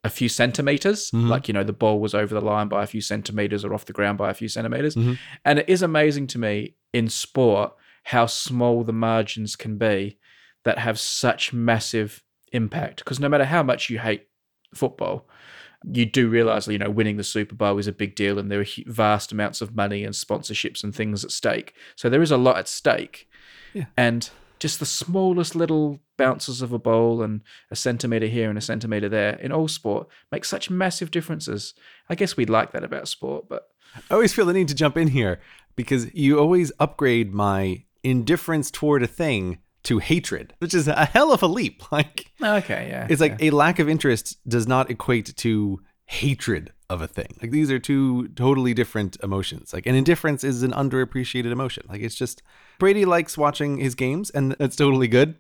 a few centimeters. Mm-hmm. Like, you know, the ball was over the line by a few centimeters or off the ground by a few centimeters. Mm-hmm. And it is amazing to me in sport how small the margins can be that have such massive impact. Because no matter how much you hate football, you do realize, you know, winning the Super Bowl is a big deal and there are vast amounts of money and sponsorships and things at stake. So there is a lot at stake. Yeah. And just the smallest little bounces of a ball and a centimeter here and a centimeter there in all sport make such massive differences. I guess we'd like that about sport, but I always feel the need to jump in here because you always upgrade my indifference toward a thing to hatred, which is a hell of a leap. [laughs] Like, okay, yeah. It's like a lack of interest does not equate to hatred of a thing. Like these are two totally different emotions. Like an indifference is an underappreciated emotion. Like it's just Brady likes watching his games and that's totally good.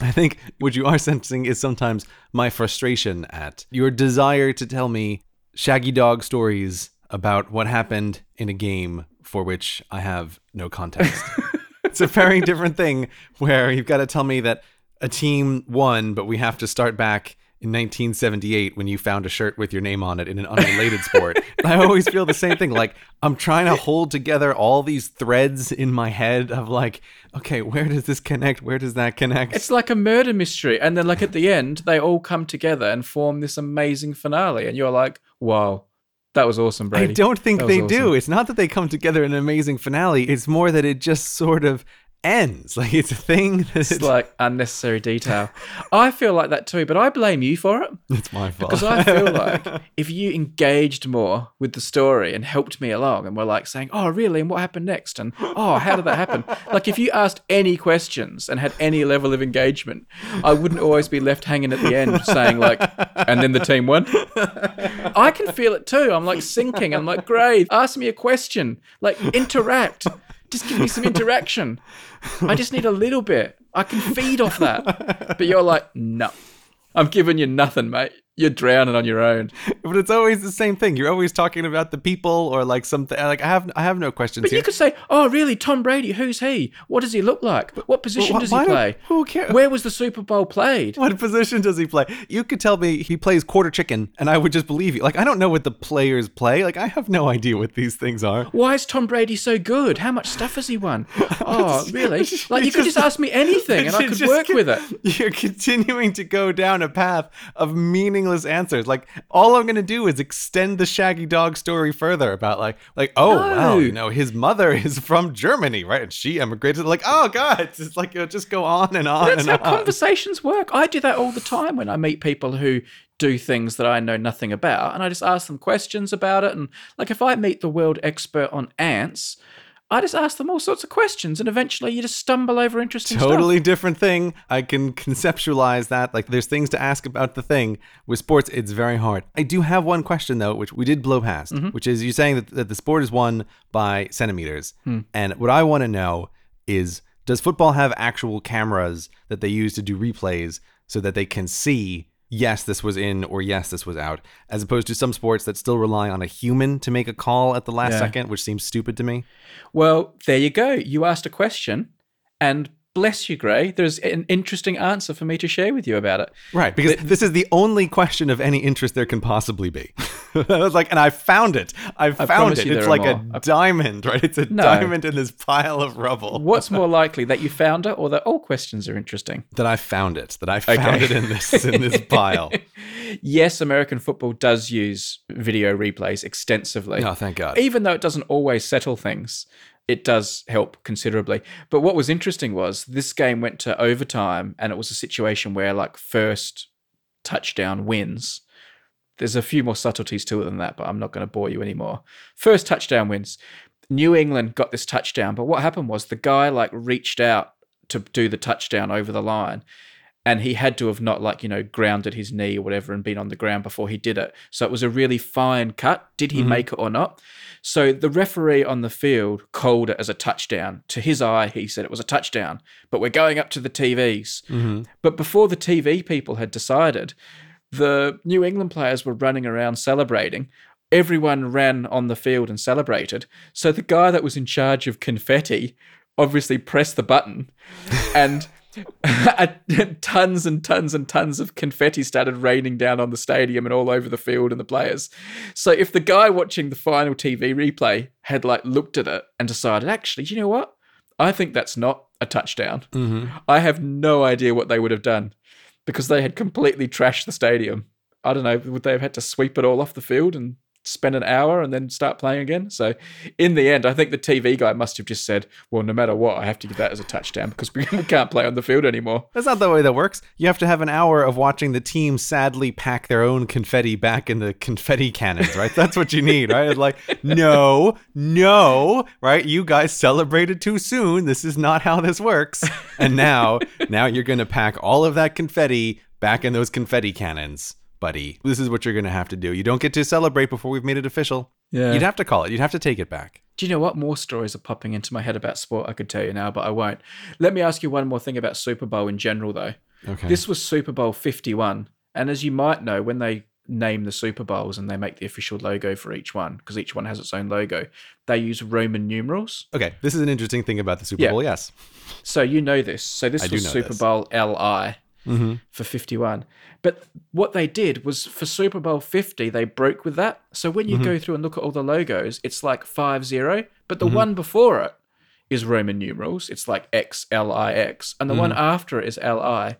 I think what you are sensing is sometimes my frustration at your desire to tell me shaggy dog stories about what happened in a game for which I have no context. [laughs] it's a very different thing where you've got to tell me that a team won, but we have to start back in 1978 when you found a shirt with your name on it in an unrelated sport. I always feel the same thing. Like I'm trying to hold together all these threads in my head of like, okay, where does this connect? Where does that connect? It's like a murder mystery. And then, like, at the end, they all come together and form this amazing finale. And you're like, wow, that was awesome, Brady. I don't think they awesome. do. It's not that they come together in an amazing finale. It's more that it just sort of ends. [laughs] Like it's a thing that It's like unnecessary detail. I feel like that too, but I blame you for it. [laughs] it's my fault. Because I feel [laughs] like if you engaged more with the story and helped me along and were like saying, oh, really? And what happened next? And oh, how did that happen? Like if you asked any questions and had any level of engagement, I wouldn't always be left hanging at the end saying, like, and then the team won. I can feel it too. I'm like sinking. I'm like, great. Ask me a question. Like, interact. Just give me some interaction. I just need a little bit. I can feed off that. But you're like, no. I'm giving you nothing, mate. You're drowning on your own. [laughs] but it's always the same thing. You're always talking about the people or like something. Like I have, I have no questions But here. you could say, "Oh, really? Tom Brady? Who's he? What does he look like? What position wh- does why he don't- play? who cares? Where was the Super Bowl played? what position does he play? You could tell me he plays quarter chicken, and I would just believe you. Like I don't know what the players play. Like I have no idea what these things are. Why is Tom Brady so good? How much stuff has he won? [laughs] Oh, really? Like you you could just just- ask me anything, [laughs] and I could work con- with it. You're continuing to go down a path of meaningless answers. Like all I'm gonna do is extend the Shaggy Dog story further about like like oh No. wow you know his mother [laughs] is from Germany right and she emigrated like oh god it's just like it'll just go on and on That's and how on. conversations work. I do that all the time when I meet people who do things that I know nothing about, and I just ask them questions about it. And like if I meet the world expert on ants, I just ask them all sorts of questions, and eventually you just stumble over interesting stuff. Totally different thing. I can conceptualize that. Like, there's things to ask about the thing. With sports, it's very hard. I do have one question, though, which we did blow past, mm-hmm. which is you're saying that, that the sport is won by centimeters. Hmm. And what I want to know is does football have actual cameras that they use to do replays so that they can see, yes, this was in or yes, this was out, as opposed to some sports that still rely on a human to make a call at the last Yeah. second, which seems stupid to me? Well, there you go. You asked a question, and bless you, Grey. There's an interesting answer for me to share with you about it. Right, because this is the only question of any interest there can possibly be. [laughs] I was like, and I found it. I found promise it. It's like a more. I- diamond, right? It's a No. diamond in this pile of rubble. [laughs] What's more likely that you found it, or that all questions are interesting? That I found it. That I found Okay. it in this in this [laughs] pile. Yes, American football does use video replays extensively. Oh, thank God. Even though it doesn't always settle things, it does help considerably. But what was interesting was this game went to overtime, and it was a situation where, like, first touchdown wins. There's a few more subtleties to it than that, but I'm not going to bore you anymore. First touchdown wins. New England got this touchdown, but what happened was the guy like reached out to do the touchdown over the line and he had to have not like you know grounded his knee or whatever and been on the ground before he did it. So it was a really fine cut. Did he mm-hmm. make it or not? So the referee on the field called it as a touchdown. To his eye he said it was a touchdown. But we're going up to the tvs mm-hmm. but before the tv people had decided the new england players were running around celebrating. Everyone ran on the field and celebrated. So the guy that was in charge of confetti obviously pressed the button [laughs] and [laughs] tons and tons and tons of confetti started raining down on the stadium and all over the field and the players. So if the guy watching the final TV replay had like looked at it and decided, actually, you know what? I think that's not a touchdown. Mm-hmm. I have no idea what they would have done because they had completely trashed the stadium. I don't know, would they have had to sweep it all off the field and spend an hour and then start playing again? So, in the end, I think the TV guy must have just said, "Well, no matter what, I have to give that as a touchdown because [laughs] we can't play on the field anymore." That's not the way that works. You have to have an hour of watching the team sadly pack their own confetti back in the confetti cannons, right? That's what you need, right? Like, no, no, right? You guys celebrated too soon. This is not how this works. And now, now you're going to pack all of that confetti back in those confetti cannons, buddy. This is what you're going to have to do. You don't get to celebrate before we've made it official. Yeah. You'd have to call it. You'd have to take it back. Do you know what more stories are popping into my head about sport? I could tell you now, but I won't. Let me ask you one more thing about Super Bowl in general, though. Okay. This was Super Bowl 51. And as you might know, when they name the Super Bowls and they make the official logo for each one, because each one has its own logo, they use Roman numerals. okay. This is an interesting thing about the Super Yeah. Bowl. Yes. So you know this. So this I was Super this. Bowl LI Mm-hmm. for 51. But what they did was for Super Bowl 50, they broke with that. So when Mm-hmm. you go through and look at all the logos, it's like 5 0, but Mm-hmm. the one before it is Roman numerals. It's like X, L, I, X. And the one Mm-hmm. after it is L, I.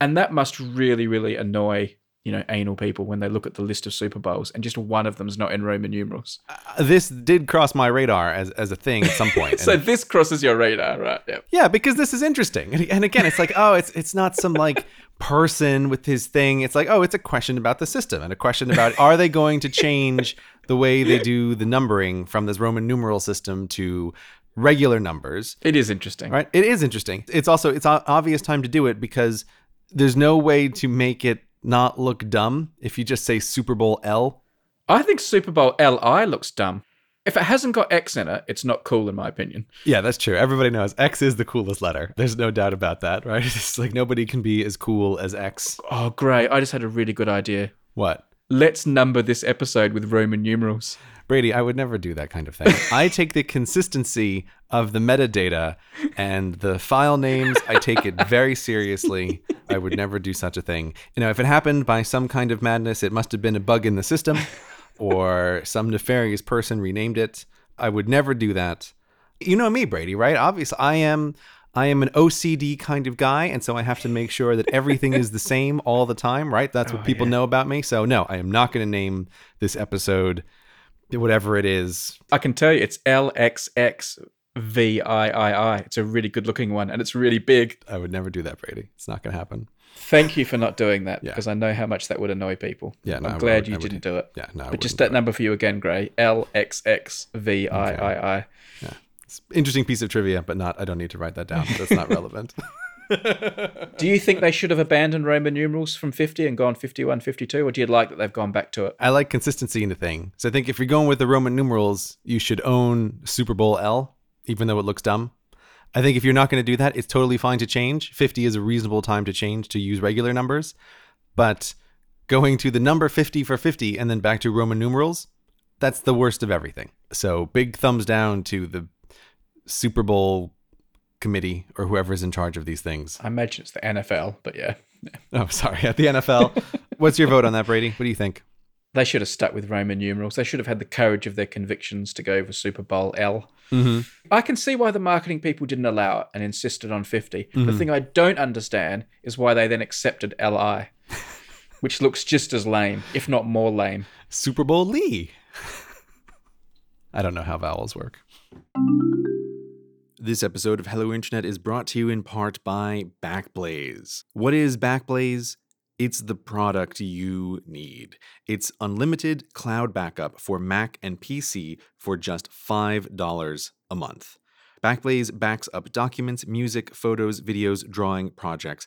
And that must really, really annoy. You know, anal people when they look at the list of Super Bowls and just one of them's not in Roman numerals. Uh, this did cross my radar as, as a thing at some point. [laughs] So this crosses your radar, right? Yeah. yeah, because this is interesting. And, and again, it's like, oh, it's it's not some like person with his thing. It's like, oh, it's a question about the system and a question about are they going to change the way they do the numbering from this Roman numeral system to regular numbers. It is interesting. Right? It is interesting. It's also it's an obvious time to do it because there's no way to make it not look dumb if you just say Super Bowl L. I think Super Bowl LI looks dumb. If it hasn't got X in it, it's not cool in my opinion. Yeah, that's true. Everybody knows X is the coolest letter. There's no doubt about that, right? [laughs] It's like nobody can be as cool as X. Oh, great. I just had a really good idea. What? Let's number this episode with Roman numerals. Brady, I would never do that kind of thing. I take the consistency of the metadata and the file names, I take it very seriously. I would never do such a thing. You know, if it happened by some kind of madness, it must have been a bug in the system or some nefarious person renamed it. I would never do that. You know me, Brady, right? Obviously, I am I am an OCD kind of guy, and so I have to make sure that everything is the same all the time, right? That's what oh, people know about me. So no, I am not going to name this episode whatever it is. I can tell you it's LXXVIII. It's a really good looking one and it's really big. I would never do that, Brady. It's not going to happen. Thank you for not doing that Yeah. because I know how much that would annoy people. Yeah, no, I I'm glad I you would- didn't do it. Yeah, no. But just that number for you again, Grey. LXXVIII. it. It's interesting piece of trivia, but not. I don't need to write that down. That's not [laughs] relevant. [laughs] Do you think they should have abandoned Roman numerals from 50 and gone 51, 52, or do you like that they've gone back to it? I like consistency in the thing. So I think if you're going with the Roman numerals, you should own Super Bowl L, even though it looks dumb. I think if you're not going to do that, it's totally fine to change. 50 is a reasonable time to change to use regular numbers. But going to the number 50 for 50 and then back to Roman numerals, that's the worst of everything. So big thumbs down to the Super Bowl committee or whoever's in charge of these things. I imagine it's the NFL, but yeah. [laughs] Oh, sorry. At the NFL. What's your vote on that, Brady? What do you think? They should have stuck with Roman numerals. They should have had the courage of their convictions to go for Super Bowl L. Mm-hmm. I can see why the marketing people didn't allow it and insisted on 50. The Mm-hmm. thing I don't understand is why they then accepted LI, [laughs] which looks just as lame, if not more lame. Super Bowl Lee. I don't know how vowels work. This episode of Hello Internet is brought to you in part by Backblaze. What is Backblaze? it's the product you need. It's unlimited cloud backup for Mac and PC for just $5 a month. Backblaze backs up documents, music, photos, videos, drawing, projects.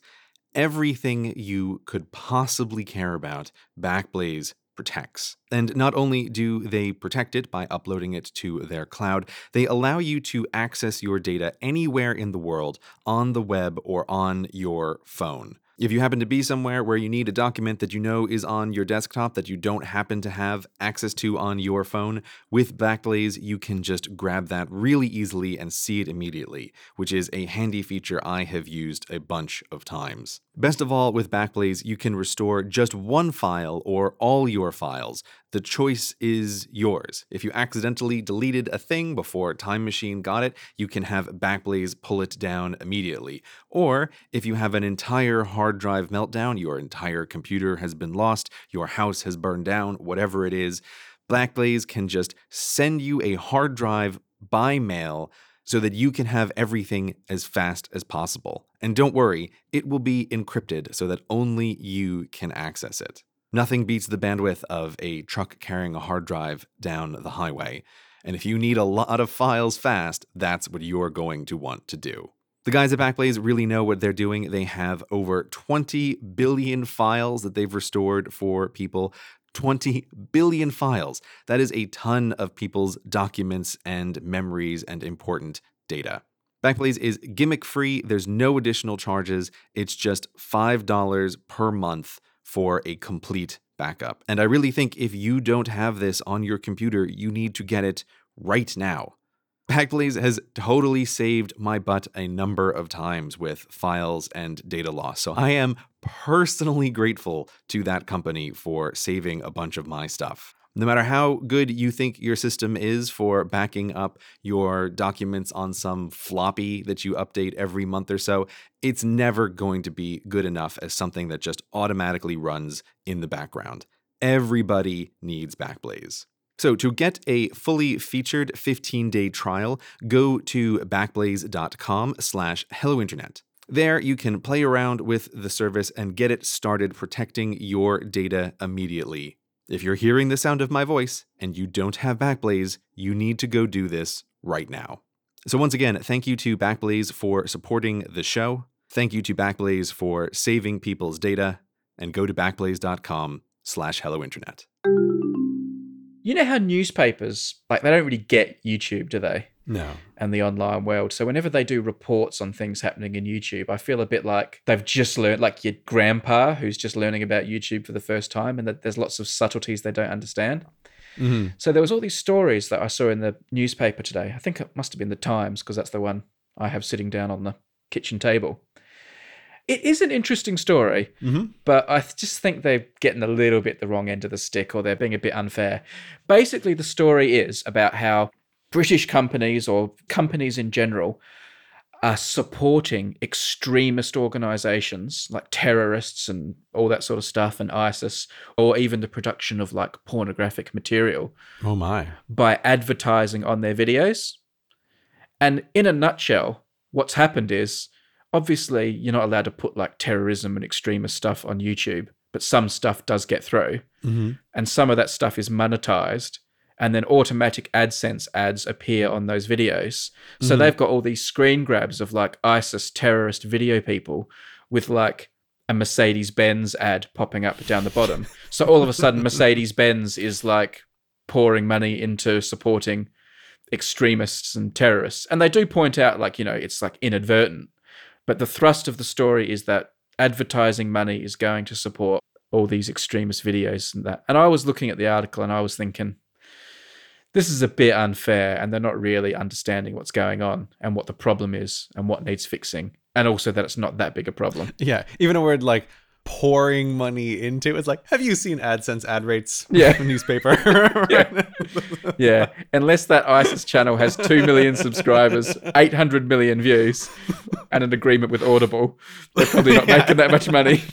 Everything you could possibly care about, Backblaze protects. And not only do they protect it by uploading it to their cloud, they allow you to access your data anywhere in the world on the web or on your phone. If you happen to be somewhere where you need a document that you know is on your desktop that you don't happen to have access to on your phone, with Backblaze, you can just grab that really easily and see it immediately, which is a handy feature I have used a bunch of times. Best of all, with Backblaze, you can restore just one file or all your files. The choice is yours. If you accidentally deleted a thing before Time Machine got it, you can have Backblaze pull it down immediately. Or if you have an entire hard drive meltdown, your entire computer has been lost, your house has burned down, whatever it is, Backblaze can just send you a hard drive by mail so that you can have everything as fast as possible. And don't worry, it will be encrypted so that only you can access it. Nothing beats the bandwidth of a truck carrying a hard drive down the highway. And if you need a lot of files fast, that's what you're going to want to do. The guys at Backblaze really know what they're doing. They have over 20 billion files that they've restored for people. 20 billion files. That is a ton of people's documents and memories and important data. Backblaze is gimmick free, there's no additional charges. It's just $5 per month for a complete backup. And I really think if you don't have this on your computer, you need to get it right now. Backblaze has totally saved my butt a number of times with files and data loss. So I am personally grateful to that company for saving a bunch of my stuff. No matter how good you think your system is for backing up your documents on some floppy that you update every month or so, it's never going to be good enough as something that just automatically runs in the background. Everybody needs Backblaze. So to get a fully featured 15-day trial, go to backblaze.com slash hellointernet. There, you can play around with the service and get it started protecting your data immediately. If you're hearing the sound of my voice and you don't have Backblaze, you need to go do this right now. So once again, thank you to Backblaze for supporting the show. Thank you to Backblaze for saving people's data. And go to backblaze.com slash hellointernet. You know how newspapers, like, they don't really get YouTube, do they? No. And the online world. So whenever they do reports on things happening in YouTube, I feel a bit like they've just learned, like your grandpa who's just learning about YouTube for the first time, and that there's lots of subtleties they don't understand. Mm-hmm. So there was all these stories that I saw in the newspaper today. I think it must have been the Times because that's the one I have sitting down on the kitchen table. It is an interesting story, Mm-hmm. but I just think they're getting a little bit the wrong end of the stick or they're being a bit unfair. Basically, the story is about how British companies or companies in general are supporting extremist organizations like terrorists and all that sort of stuff and ISIS or even the production of like pornographic material Oh my. by advertising on their videos. And in a nutshell, what's happened is obviously you're not allowed to put like terrorism and extremist stuff on YouTube, but some stuff does get through. Mm-hmm. And some of that stuff is monetized. And then automatic AdSense ads appear on those videos. So Mhm. they've got all these screen grabs of like ISIS terrorist video people with like a Mercedes Benz ad popping up down the bottom. So all of a sudden, [laughs] Mercedes Benz is like pouring money into supporting extremists and terrorists. And they do point out, like, you know, it's like inadvertent. But the thrust of the story is that advertising money is going to support all these extremist videos and that. And I was looking at the article and I was thinking, this is a bit unfair and they're not really understanding what's going on and what the problem is and what needs fixing. And also that it's not that big a problem. Yeah. Even a word like pouring money into it's like, have you seen AdSense ad rates? [laughs] Yeah. [laughs] Newspaper. [laughs] Yeah. Yeah. Unless that ISIS channel has 2 million subscribers, 800 million views, and an agreement with Audible, they're probably not Yeah. making that much money.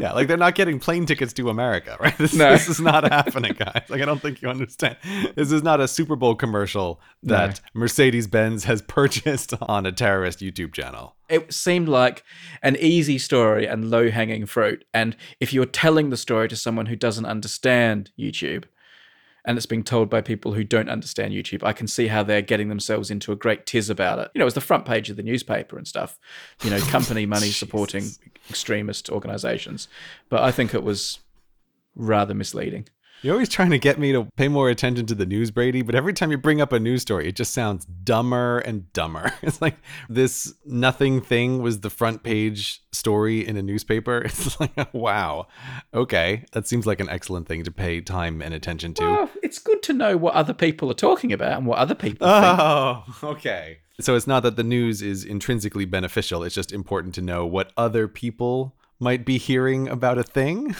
Yeah, like they're not getting plane tickets to America, [laughs] right? This, No. this is not happening, guys. Like I don't think you understand. This is not a Super Bowl commercial that Mercedes Benz has [laughs] purchased on a terrorist YouTube channel. it seemed like an easy story and low hanging fruit. And if you're telling the story to someone who doesn't understand YouTube, and it's being told by people who don't understand YouTube, I can see how they're getting themselves into a great tiz about it. You know, it was the front page of the newspaper and stuff. You know, company [laughs] money supporting extremist organizations. But I think it was rather misleading. You're always trying to get me to pay more attention to the news, Brady, but every time you bring up a news story, it just sounds dumber and dumber. [laughs] It's like this nothing thing was the front page story in a newspaper. [laughs] It's like, wow, okay, that seems like an excellent thing to pay time and attention to. Well, it's good to know what other people are talking about and what other people oh, think. Oh, [laughs] okay. So it's not that the news is intrinsically beneficial, it's just important to know what other people might be hearing about a thing.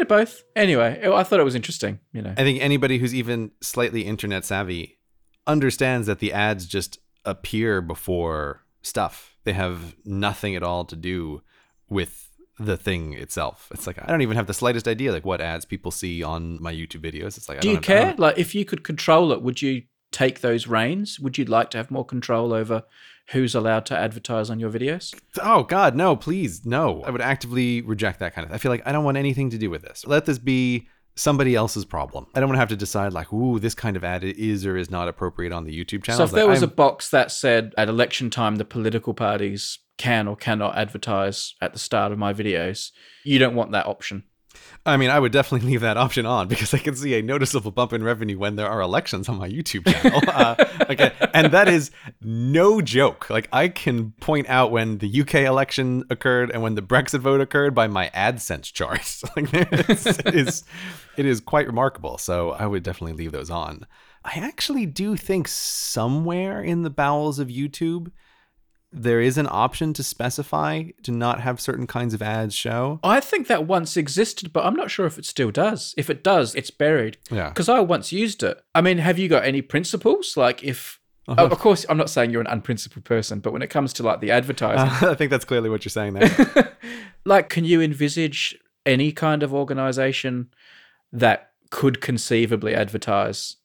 Bit of both. Anyway, I thought it was interesting, you know. I think anybody who's even slightly internet savvy understands that the ads just appear before stuff. They have nothing at all to do with the thing itself. It's like I don't even have the slightest idea like what ads people see on my YouTube videos. It's like I Do you don't- care? Like, if you could control it, would you take those reins? Would you like to have more control over who's allowed to advertise on your videos? Oh God, no! Please, no! I would actively reject that kind of. I feel like I don't want anything to do with this. Let this be somebody else's problem. I don't want to have to decide like, ooh, this kind of ad is or is not appropriate on the YouTube channel. So, if there was a box that said at election time the political parties can or cannot advertise at the start of my videos, you don't want that option. I mean, I would definitely [laughs] leave that option on because I can see a noticeable bump in revenue when there are elections on my YouTube channel. [laughs] uh, okay, and that is no joke. Like, I can point out when the UK election occurred and when the Brexit vote occurred by my AdSense charts. [laughs] like, it is, it is quite remarkable. So I would definitely leave those on. I actually do think somewhere in the bowels of YouTube. There is an option to specify to not have certain kinds of ads show. I think that once existed, but I'm not sure if it still does. If it does, it's buried. Yeah. Because I once used it. I mean, have you got any principles? Like, if. Uh-huh. Of course, I'm not saying you're an unprincipled person, but when it comes to like the advertising, [laughs] I think that's clearly what you're saying there. [laughs] like, can you envisage any kind of organization that could conceivably advertise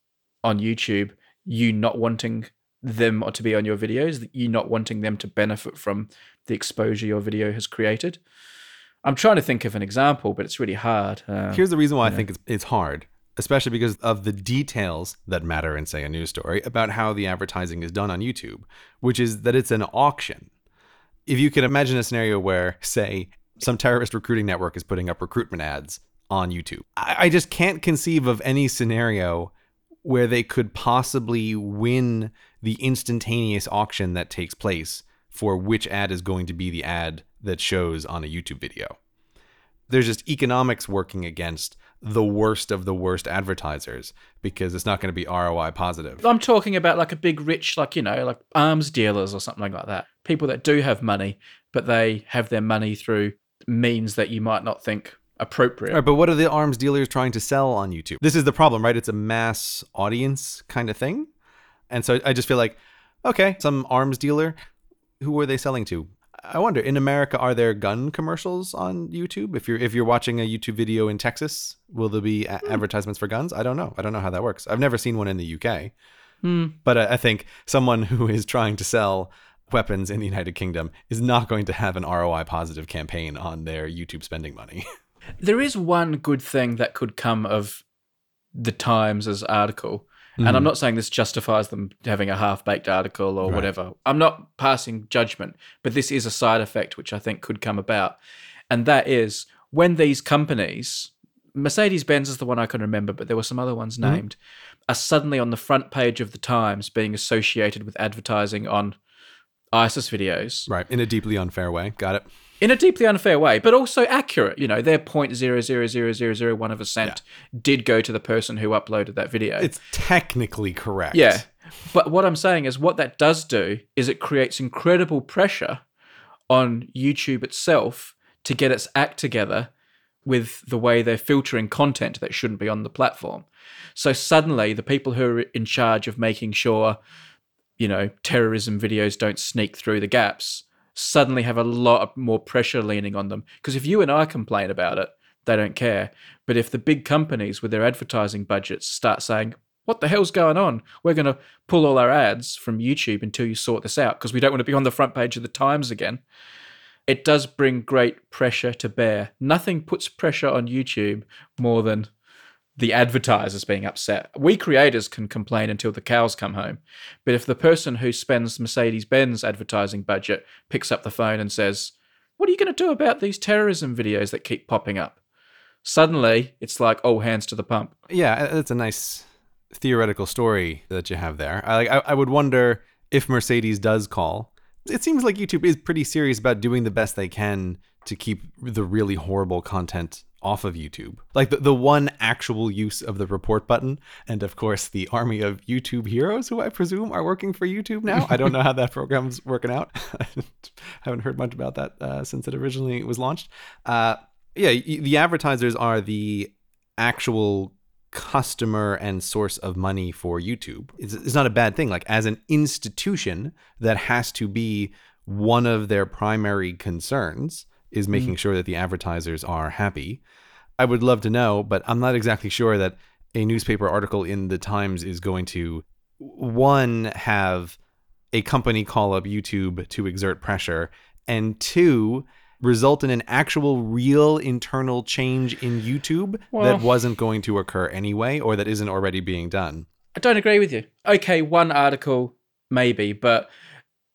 on YouTube, you not wanting them or to be on your videos, you not wanting them to benefit from the exposure your video has created? I'm trying to think of an example, but it's really hard. Uh, Here's the reason why I think it's, it's hard, especially because of the details that matter in, say, a news story about how the advertising is done on YouTube, which is that it's an auction. If you can imagine a scenario where, say, some terrorist recruiting network is putting up recruitment ads on YouTube, I, I just can't conceive of any scenario where they could possibly win the instantaneous auction that takes place for which ad is going to be the ad that shows on a YouTube video there's just economics working against the worst of the worst advertisers because it's not going to be ROI positive. I'm talking about like a big rich, like, you know, like arms dealers or something like that. People that do have money, but they have their money through means that you might not think appropriate. Right, but what are the arms dealers trying to sell on YouTube? This is the problem, right? It's a mass audience kind of thing. And so I just feel like, okay, some arms dealer, who are they selling to? I wonder in America are there gun commercials on YouTube? If you're if you're watching a YouTube video in Texas, will there be a- advertisements for guns? I don't know. I don't know how that works. I've never seen one in the UK. Hmm. But I, I think someone who is trying to sell weapons in the United Kingdom is not going to have an ROI positive campaign on their YouTube spending money. [laughs] There is one good thing that could come of the Times' article. And I'm mm. not saying this justifies them having a half baked article or Right. whatever. I'm not passing judgment, but this is a side effect which I think could come about. And that is when these companies, Mercedes Benz is the one I can remember, but there were some other ones mm-hmm. named, are suddenly on the front page of the Times being associated with advertising on ISIS videos right, in a deeply unfair way. Got it. In a deeply unfair way, but also accurate. You know, their point zero zero zero zero zero one of a cent did go to the person who uploaded that video. It's technically correct. yeah, but what I'm saying is, what that does do is it creates incredible pressure on YouTube itself to get its act together with the way they're filtering content that shouldn't be on the platform. So suddenly, the people who are in charge of making sure, you know, terrorism videos don't sneak through the gaps suddenly have a lot more pressure leaning on them. Because if you and I complain about it, they don't care. But if the big companies with their advertising budgets start saying, what the hell's going on? We're going to pull all our ads from YouTube until you sort this out because we don't want to be on the front page of the Times again. It does bring great pressure to bear. Nothing puts pressure on YouTube more than the advertisers being upset. We creators can complain until the cows come home. But if the person who spends Mercedes Benz advertising budget picks up the phone and says, What are you going to do about these terrorism videos that keep popping up? Suddenly, it's like all hands to the pump. Yeah, that's a nice theoretical story that you have there. I, I, I would wonder if Mercedes does call. It seems like YouTube is pretty serious about doing the best they can to keep the really horrible content off of YouTube. Like the, the one actual use of the report button, and of course the army of YouTube heroes who I presume are working for YouTube now. I don't know how that program's working out. [laughs] I haven't heard much about that uh, since it originally was launched. Uh, yeah, the advertisers are the actual customer and source of money for YouTube. It's, it's not a bad thing. Like as an institution that has to be one of their primary concerns is making mm. sure that the advertisers are happy. I would love to know, but I'm not exactly sure that a newspaper article in the Times is going to one have a company call up YouTube to exert pressure and two result in an actual real internal change in YouTube well, that wasn't going to occur anyway or that isn't already being done. I don't agree with you. Okay, one article maybe, but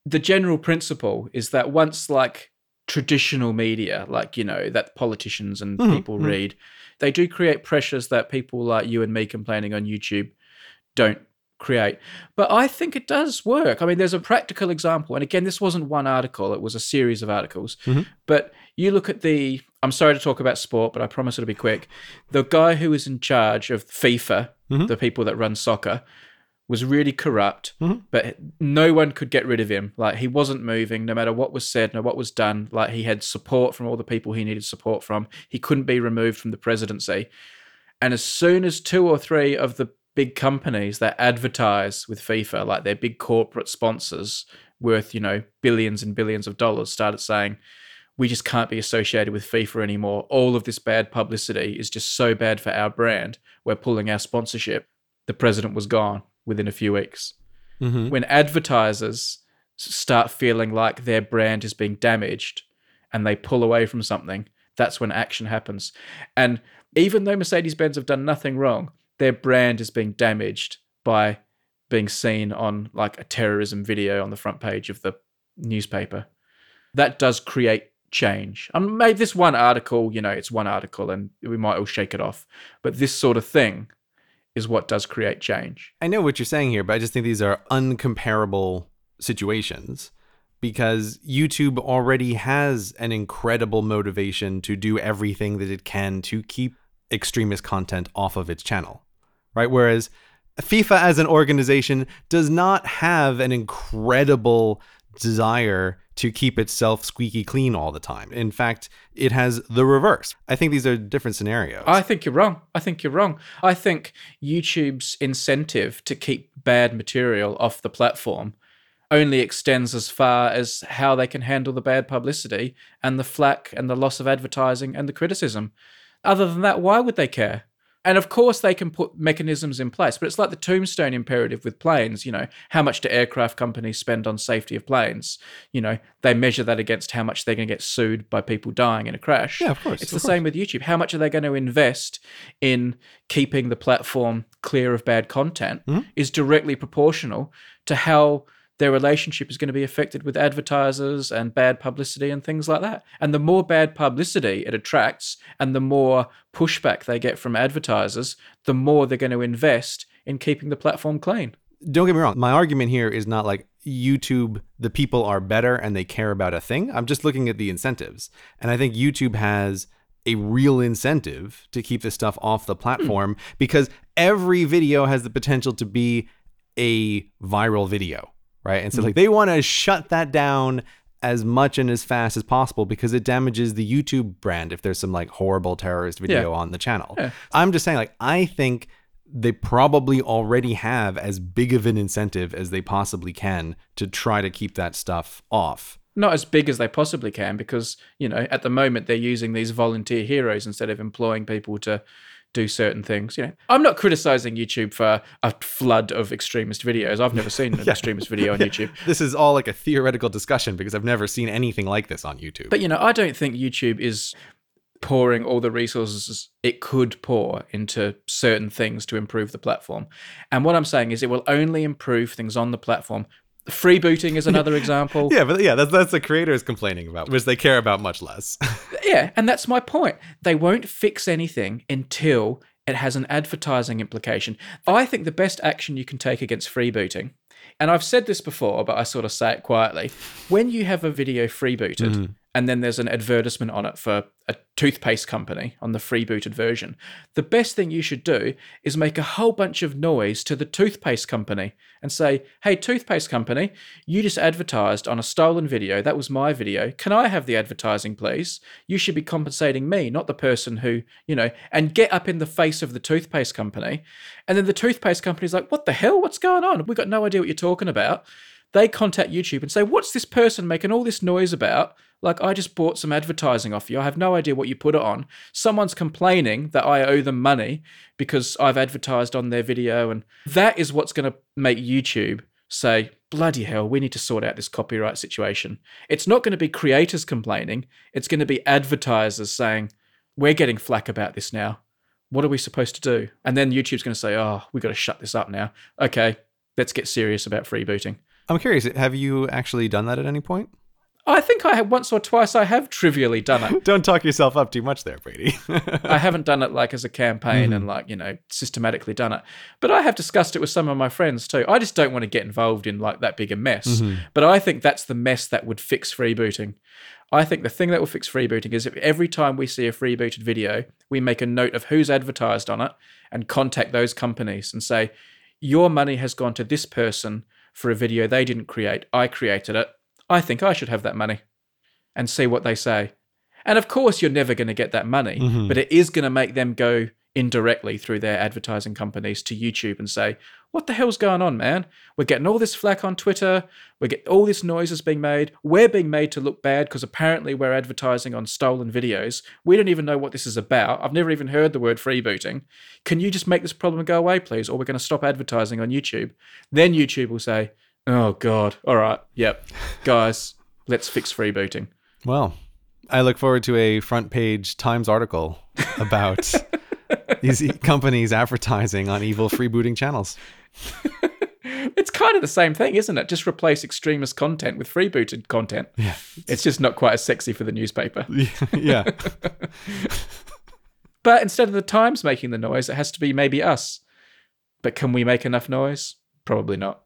the general principle is that once like traditional media, like, you know, that politicians and mm-hmm. people mm-hmm. read, they do create pressures that people like you and me complaining on YouTube don't create. But I think it does work. I mean, there's a practical example. And again, this wasn't one article, it was a series of articles. Mm-hmm. But you look at the, I'm sorry to talk about sport, but I promise it'll be quick. The guy who is in charge of FIFA, mm-hmm. the people that run soccer, was really corrupt, mm-hmm. but no one could get rid of him. Like he wasn't moving, no matter what was said, no what was done. Like he had support from all the people he needed support from. He couldn't be removed from the presidency. And as soon as two or three of the big companies that advertise with FIFA, like their big corporate sponsors worth, you know, billions and billions of dollars, started saying, we just can't be associated with FIFA anymore. All of this bad publicity is just so bad for our brand. We're pulling our sponsorship. The president was gone within a few weeks. Mm-hmm. When advertisers start feeling like their brand is being damaged and they pull away from something, that's when action happens. And even though Mercedes Benz have done nothing wrong, their brand is being damaged by being seen on like a terrorism video on the front page of the newspaper. That does create change. And maybe this one article, you know, it's one article and we might all shake it off. But this sort of thing is what does create change. I know what you're saying here, but I just think these are uncomparable situations because YouTube already has an incredible motivation to do everything that it can to keep extremist content off of its channel, right? Whereas FIFA as an organization does not have an incredible desire to keep itself squeaky clean all the time. In fact, it has the reverse. I think these are different scenarios. I think you're wrong. I think you're wrong. I think YouTube's incentive to keep bad material off the platform only extends as far as how they can handle the bad publicity and the flack and the loss of advertising and the criticism. Other than that, why would they care? And of course, they can put mechanisms in place, but it's like the tombstone imperative with planes. You know, how much do aircraft companies spend on safety of planes? You know, they measure that against how much they're going to get sued by people dying in a crash. Yeah, of course. It's of the course. same with YouTube. How much are they going to invest in keeping the platform clear of bad content mm-hmm. is directly proportional to how their relationship is going to be affected with advertisers and bad publicity and things like that. And the more bad publicity it attracts and the more pushback they get from advertisers, the more they're going to invest in keeping the platform clean. Don't get me wrong. My argument here is not like YouTube, the people are better and they care about a thing. I'm just looking at the incentives. And I think YouTube has a real incentive to keep this stuff off the platform hmm. because every video has the potential to be a viral video right? And so mm-hmm. like they want to shut that down as much and as fast as possible because it damages the YouTube brand if there's some like horrible terrorist video yeah. on the channel. Yeah. I'm just saying like I think they probably already have as big of an incentive as they possibly can to try to keep that stuff off. Not as big as they possibly can because, you know, at the moment they're using these volunteer heroes instead of employing people to do certain things. You know, I'm not criticizing YouTube for a flood of extremist videos. I've never seen [laughs] an extremist video on [laughs] YouTube. This is all like a theoretical discussion because I've never seen anything like this on YouTube. But you know, I don't think YouTube is pouring all the resources it could pour into certain things to improve the platform. And what I'm saying is it will only improve things on the platform. Freebooting is another [laughs] example. yeah, but yeah, that's that's the creators complaining about, which they care about much less. [laughs] yeah, and that's my point. They won't fix anything until it has an advertising implication. I think the best action you can take against freebooting, and I've said this before, but I sort of say it quietly, when you have a video freebooted, mm-hmm. And then there's an advertisement on it for a toothpaste company on the freebooted version. The best thing you should do is make a whole bunch of noise to the toothpaste company and say, hey, toothpaste company, you just advertised on a stolen video. That was my video. Can I have the advertising, please? You should be compensating me, not the person who, you know, and get up in the face of the toothpaste company. And then the toothpaste company's like, what the hell? What's going on? We've got no idea what you're talking about. They contact YouTube and say, what's this person making all this noise about? Like, I just bought some advertising off you. I have no idea what you put it on. Someone's complaining that I owe them money because I've advertised on their video. And that is what's going to make YouTube say, bloody hell, we need to sort out this copyright situation. It's not going to be creators complaining, it's going to be advertisers saying, we're getting flack about this now. What are we supposed to do? And then YouTube's going to say, oh, we've got to shut this up now. Okay, let's get serious about freebooting. I'm curious, have you actually done that at any point? I think I have once or twice I have trivially done it. [laughs] Don't talk yourself up too much there, Brady. [laughs] I haven't done it like as a campaign mm-hmm. and like, you know, systematically done it. But I have discussed it with some of my friends too. I just don't want to get involved in like that big a mess. Mm-hmm. But I think that's the mess that would fix freebooting. I think the thing that will fix freebooting is if every time we see a freebooted video, we make a note of who's advertised on it and contact those companies and say, your money has gone to this person for a video they didn't create. I created it I think I should have that money and see what they say. And of course, you're never going to get that money, mm-hmm. but it is going to make them go indirectly through their advertising companies to YouTube and say, What the hell's going on, man? We're getting all this flack on Twitter. We get all this noise is being made. We're being made to look bad because apparently we're advertising on stolen videos. We don't even know what this is about. I've never even heard the word freebooting. Can you just make this problem go away, please? Or we're going to stop advertising on YouTube. Then YouTube will say, Oh God! All right, yep, guys, let's fix freebooting. Well, I look forward to a front page Times article about [laughs] these companies advertising on evil freebooting channels. [laughs] it's kind of the same thing, isn't it? Just replace extremist content with freebooted content. Yeah, it's just not quite as sexy for the newspaper. [laughs] yeah. but instead of the Times making the noise, it has to be maybe us. But can we make enough noise? Probably not.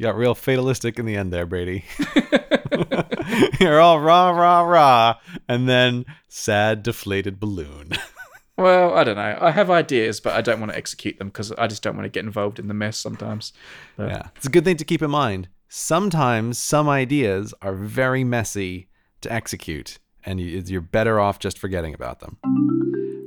You got real fatalistic in the end there, Brady. [laughs] [laughs] You're all rah, rah, rah. And then sad, deflated balloon. [laughs] well, I don't know. I have ideas, but I don't want to execute them because I just don't want to get involved in the mess sometimes. But. Yeah. It's a good thing to keep in mind. Sometimes some ideas are very messy to execute, and you're better off just forgetting about them.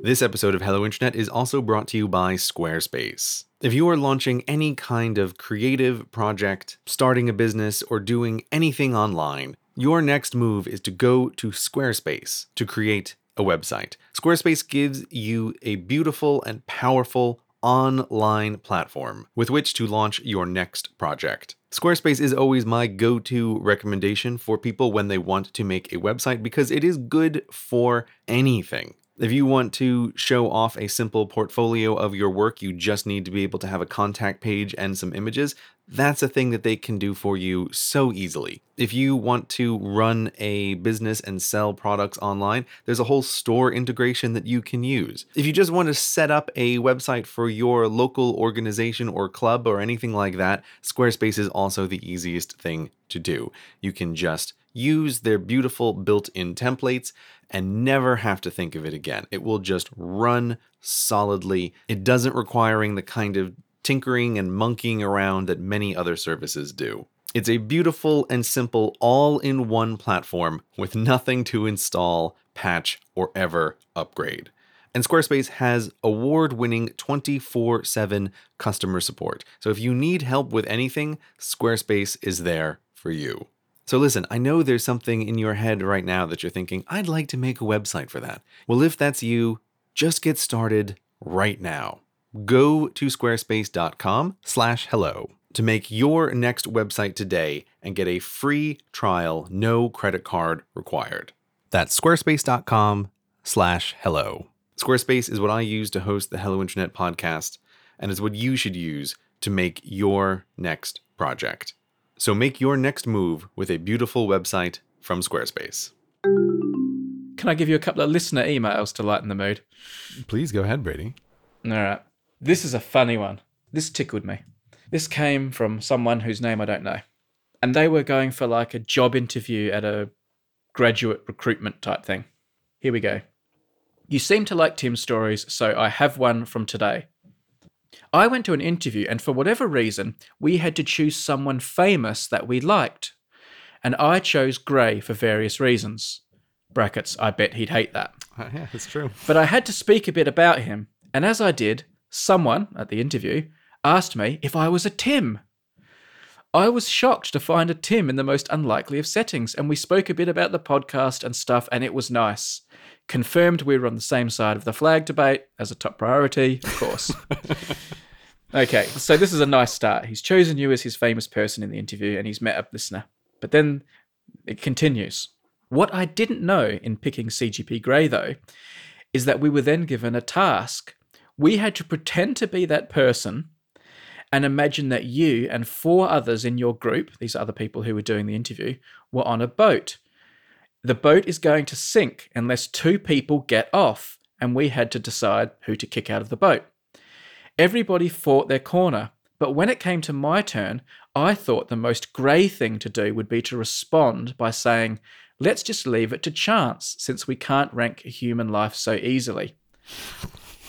This episode of Hello Internet is also brought to you by Squarespace. If you are launching any kind of creative project, starting a business, or doing anything online, your next move is to go to Squarespace to create a website. Squarespace gives you a beautiful and powerful online platform with which to launch your next project. Squarespace is always my go to recommendation for people when they want to make a website because it is good for anything. If you want to show off a simple portfolio of your work, you just need to be able to have a contact page and some images. That's a thing that they can do for you so easily. If you want to run a business and sell products online, there's a whole store integration that you can use. If you just want to set up a website for your local organization or club or anything like that, Squarespace is also the easiest thing to do. You can just use their beautiful built in templates and never have to think of it again. It will just run solidly. It doesn't requiring the kind of tinkering and monkeying around that many other services do. It's a beautiful and simple all in one platform with nothing to install, patch, or ever upgrade. And Squarespace has award winning 24 7 customer support. So if you need help with anything, Squarespace is there for you. So listen, I know there's something in your head right now that you're thinking, I'd like to make a website for that. Well, if that's you, just get started right now. Go to squarespace.com slash hello to make your next website today and get a free trial, no credit card required. That's squarespace.com slash hello. Squarespace is what I use to host the Hello Internet podcast, and is what you should use to make your next project. So make your next move with a beautiful website from Squarespace. Can I give you a couple of listener emails to lighten the mood? Please go ahead, Brady. All right. This is a funny one. This tickled me. This came from someone whose name I don't know. And they were going for like a job interview at a graduate recruitment type thing. Here we go. You seem to like Tim's stories, so I have one from today. I went to an interview, and for whatever reason, we had to choose someone famous that we liked. And I chose Grey for various reasons. Brackets, I bet he'd hate that. Uh, [laughs] yeah, that's true. But I had to speak a bit about him, and as I did, someone at the interview asked me if I was a Tim. I was shocked to find a Tim in the most unlikely of settings, and we spoke a bit about the podcast and stuff, and it was nice. Confirmed we were on the same side of the flag debate as a top priority, of course. [laughs] okay, so this is a nice start. He's chosen you as his famous person in the interview, and he's met a listener. But then it continues. What I didn't know in picking CGP Grey, though, is that we were then given a task. We had to pretend to be that person and imagine that you and four others in your group, these other people who were doing the interview, were on a boat. The boat is going to sink unless two people get off, and we had to decide who to kick out of the boat. Everybody fought their corner, but when it came to my turn, I thought the most grey thing to do would be to respond by saying, Let's just leave it to chance, since we can't rank a human life so easily.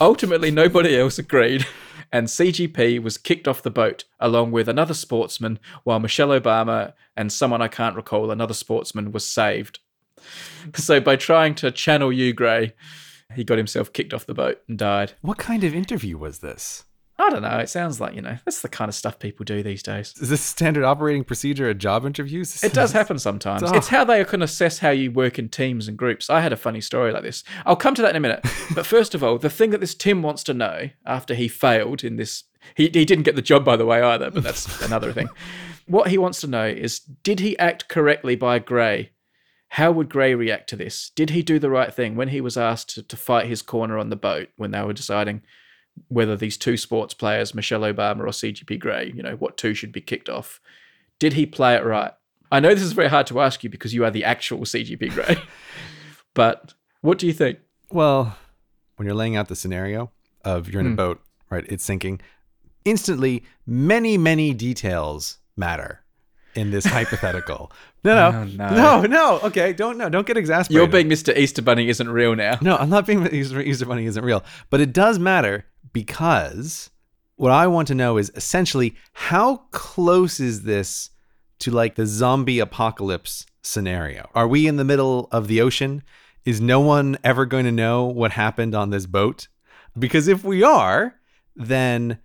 Ultimately, nobody else agreed, [laughs] and CGP was kicked off the boat along with another sportsman, while Michelle Obama and someone I can't recall, another sportsman, was saved. [laughs] So, by trying to channel you, Grey, he got himself kicked off the boat and died. What kind of interview was this? I don't know. It sounds like, you know, that's the kind of stuff people do these days. Is this standard operating procedure at job interviews? It does happen sometimes. Oh. [laughs] It's how they can assess how you work in teams and groups. I had a funny story like this. I'll come to that in a minute. [laughs] but first of all, the thing that this Tim wants to know after he failed in this, he, he didn't get the job, by the way, either, but that's another thing. What he wants to know is did he act correctly by Grey? How would Grey react to this? Did he do the right thing when he was asked to, to fight his corner on the boat when they were deciding whether these two sports players, Michelle Obama or CGP Grey, you know, what two should be kicked off. Did he play it right? I know this is very hard to ask you because you are the actual CGP [laughs] Grey, but what do you think? Well, when you're laying out the scenario of you're in a hmm. boat, right? It's sinking. Instantly, many, many details matter in this hypothetical. No, no, Oh, no. no, no. Okay, don't no, don't get exasperated. You're being Mr. Easter Bunny isn't real now. No, I'm not being Easter, Easter Bunny isn't real, but it does matter because what I want to know is essentially how close is this to like the zombie apocalypse scenario? Are we in the middle of the ocean? Is no one ever going to know what happened on this boat? Because if we are, then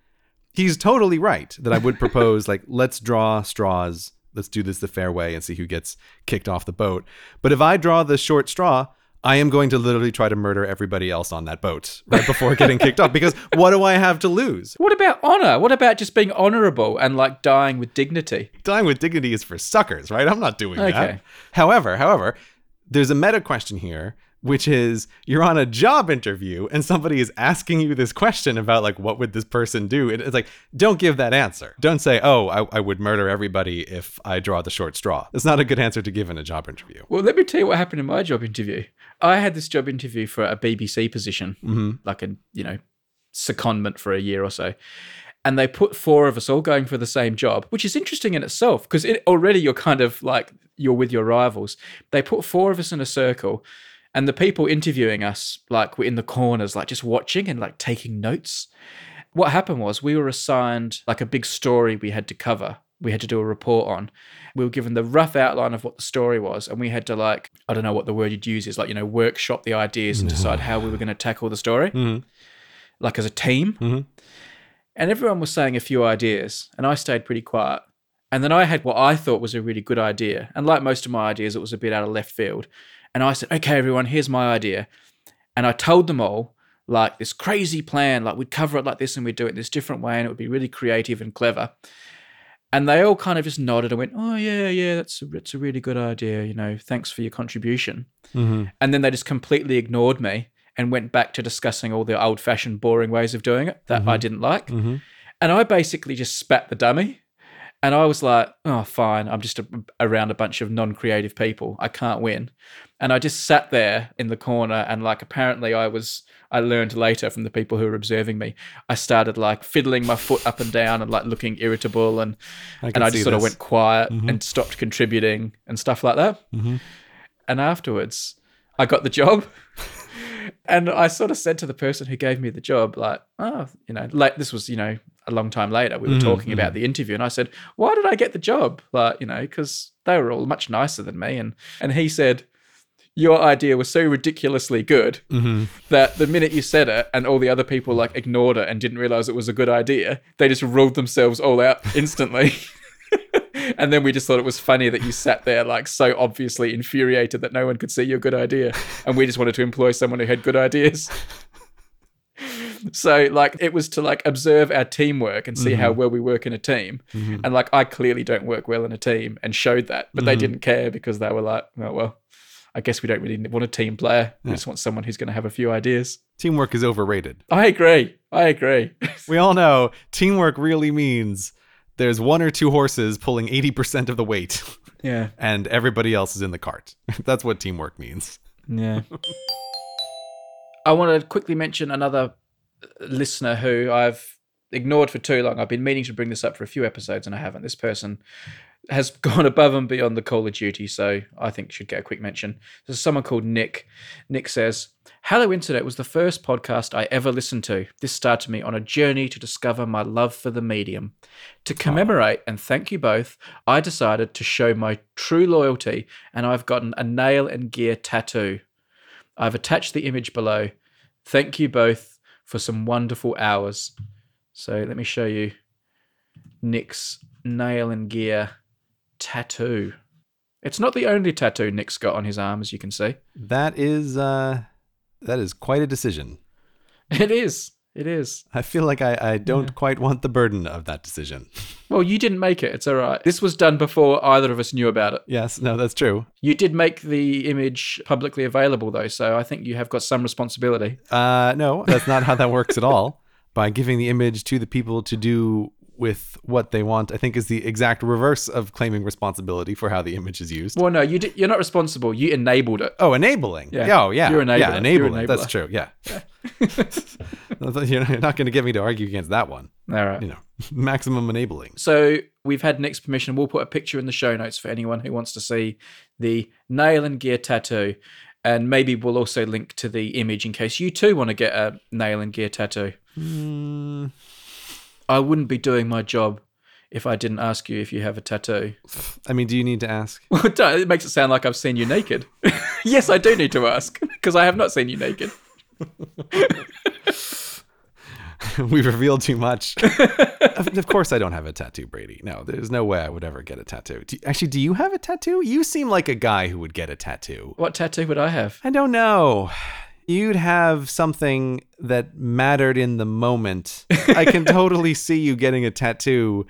he's totally right that I would propose like let's draw straws. Let's do this the fair way and see who gets kicked off the boat. But if I draw the short straw, I am going to literally try to murder everybody else on that boat right before getting kicked off because what do I have to lose? What about honor? What about just being honorable and like dying with dignity? Dying with dignity is for suckers, right? I'm not doing that. Okay. However, however, there's a meta question here, which is you're on a job interview and somebody is asking you this question about like what would this person do? And It's like don't give that answer. Don't say, "Oh, I, I would murder everybody if I draw the short straw." That's not a good answer to give in a job interview. Well, let me tell you what happened in my job interview. I had this job interview for a BBC position, mm-hmm. like a you know secondment for a year or so, and they put four of us all going for the same job, which is interesting in itself because it, already you're kind of like you're with your rivals. They put four of us in a circle, and the people interviewing us like were in the corners, like just watching and like taking notes. What happened was we were assigned like a big story we had to cover. We had to do a report on. We were given the rough outline of what the story was, and we had to like I don't know what the word you'd use is like you know workshop the ideas and decide how we were going to tackle the story, Mhm. like as a team. Mhm. And everyone was saying a few ideas, and I stayed pretty quiet. And then I had what I thought was a really good idea. And like most of my ideas, it was a bit out of left field. And I said, okay, everyone, here's my idea. And I told them all, like, this crazy plan, like, we'd cover it like this and we'd do it in this different way and it would be really creative and clever. And they all kind of just nodded and went, oh, yeah, yeah, that's a, that's a really good idea. You know, thanks for your contribution. Mm-hmm. And then they just completely ignored me and went back to discussing all the old fashioned, boring ways of doing it that I didn't like. Mm-hmm. And I basically just spat the dummy. And I was like, oh, fine. I'm just a, around a bunch of non creative people. I can't win. And I just sat there in the corner. And like, apparently, I was, I learned later from the people who were observing me, I started like fiddling my foot up and down and like looking irritable. And, I and I just sort of went quiet Mhm. and stopped contributing and stuff like that. Mhm. And afterwards, I got the job. [laughs] and I sort of said to the person who gave me the job, like, oh, you know, like this was, you know, a long time later, we were Mhm, talking about the interview, and I said, why did I get the job? Like, you know, because they were all much nicer than me. And and he said, your idea was so ridiculously good Mhm. that the minute you said it and all the other people like ignored it and didn't realize it was a good idea, they just ruled themselves all out instantly. [laughs] and then we just thought it was funny that you sat there like so obviously infuriated that no one could see your good idea. And we just wanted to employ someone who had good ideas. [laughs] So like it was to like observe our teamwork and see how well we work in a team. Mhm. And like I clearly don't work well in a team and showed that. But they Mhm. didn't care because they were like, oh well, I guess we don't really want a team player. We Yeah. just want someone who's gonna have a few ideas. Teamwork is overrated. I agree. I agree. [laughs] We all know teamwork really means there's one or two horses pulling 80% of the weight yeah. [laughs] and everybody else is in the cart. That's what teamwork means. Yeah. I want to quickly mention another listener who I've ignored for too long. I've been meaning to bring this up for a few episodes and I haven't. This person has [laughs] gone above and beyond the Call of Duty, so I think should get a quick mention. There's someone called Nick. Nick says, Hello Internet was the first podcast I ever listened to. This started me on a journey to discover my love for the medium. To commemorate and thank you both, I decided to show my true loyalty and I've gotten a nail and gear tattoo. I've attached the image below. Thank you both for some wonderful hours. So let me show you Nick's nail and gear tattoo. It's not the only tattoo Nick's got on his arm, as you can see. That is uh that is quite a decision. [laughs] It is. It is. I feel like I, I don't Yeah. quite want the burden of that decision. Well, you didn't make it. It's all right. This was done before either of us knew about it. Yes, no, that's true. You did make the image publicly available, though, so I think you have got some responsibility. Uh no, that's not how that works at all. By giving the image to the people to do with what they want, I think is the exact reverse of claiming responsibility for how the image is used. Well, no, you did, you're not responsible. You enabled it. Oh, enabling. Yeah. Yeah. Oh, yeah. You're enabler. Yeah, You're enabling. enabler. That's true. Yeah. [laughs] [laughs] You're not going to get me to argue against that one. All right. You know, [laughs] maximum enabling. So we've had Nick's permission. We'll put a picture in the show notes for anyone who wants to see the nail and gear tattoo. And maybe we'll also link to the image in case you too want to get a nail and gear tattoo. Mm, I wouldn't be doing my job if I didn't ask you if you have a tattoo. [laughs] I mean, do you need to ask? [laughs] It makes it sound like I've seen you naked. [laughs] yes, I do need to ask because I have not seen you naked. We've revealed too much. of, of course, I don't have a tattoo, Brady. No, there's no way I would ever get a tattoo. Do, actually, do you have a tattoo? You seem like a guy who would get a tattoo. What tattoo would I have? I don't know. You'd have something that mattered in the moment. I can [laughs] totally see you getting a tattoo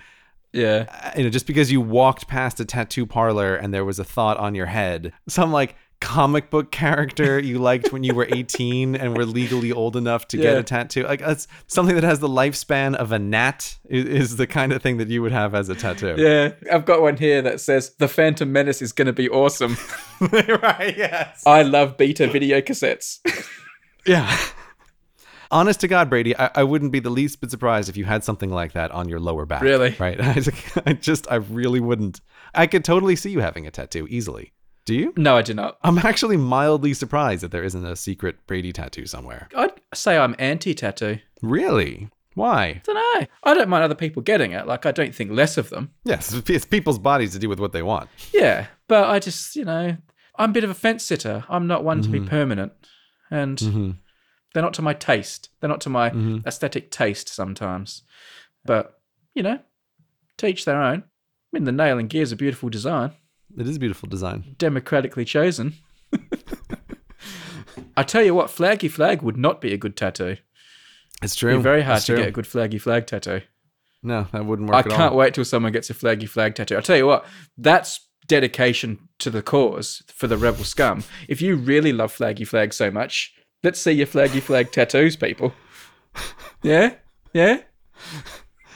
Yeah. uh, you know, just because you walked past a tattoo parlor and there was a thought on your head, some like comic book character you liked when you were 18 and were legally old enough to get a tattoo, like that's something that has the lifespan of a gnat is, is the kind of thing that you would have as a tattoo. Yeah. I've got one here that says The Phantom Menace is going to be awesome. [laughs] right, yes. I love beta video cassettes. Yeah. Honest to God, Brady, I, I wouldn't be the least bit surprised if you had something like that on your lower back. Really? Right. [laughs] I just, I really wouldn't. I could totally see you having a tattoo easily. Do you? no, I do not. I'm actually mildly surprised that there isn't a secret Brady tattoo somewhere. I'd say I'm anti tattoo. Really? Why? don't know. I don't mind other people getting it. Like, I don't think less of them. Yes, it's people's bodies to do with what they want. Yeah. But I just, you know, I'm a bit of a fence sitter. I'm not one to be Mhm. permanent. And Mm-hmm. they're not to my taste. They're not to my Mhm. aesthetic taste sometimes. But, you know, teach their own. I mean, the nail and gear is a beautiful design, It is a beautiful design. democratically chosen. I tell you what, flaggy flag would not be a good tattoo. It's It'd true. be very hard It's to true. get a good flaggy flag tattoo. No, that wouldn't work I can't all. wait till someone gets a flaggy flag tattoo. I'll tell you what, that's dedication to the cause for the rebel scum. If you really love flaggy flag so much, let's see your flaggy flag tattoos, people. [laughs] Yeah? Yeah?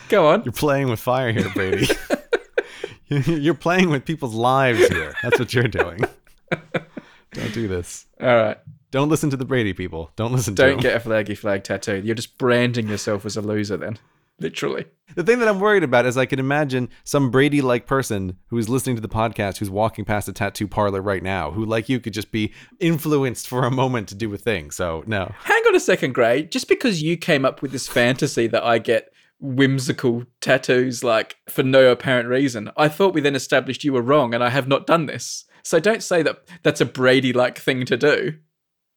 Go on. You're playing with fire here, Brady. [laughs] [laughs] you're playing with people's lives here. That's what you're doing. [laughs] Don't do this. All right. Don't listen to the Brady people. Don't listen to Don't get a flaggy flag tattoo. You're just branding yourself as a loser then. Literally. The thing that I'm worried about is I can imagine some Brady like person who is listening to the podcast who's walking past a tattoo parlor right now, who, like you, could just be influenced for a moment to do a thing. So, no. Hang on a second, Grey. Just because you came up with this fantasy that I get whimsical tattoos like for no apparent reason, I thought we then established you were wrong and I have not done this. So don't say that that's a Brady like thing to do.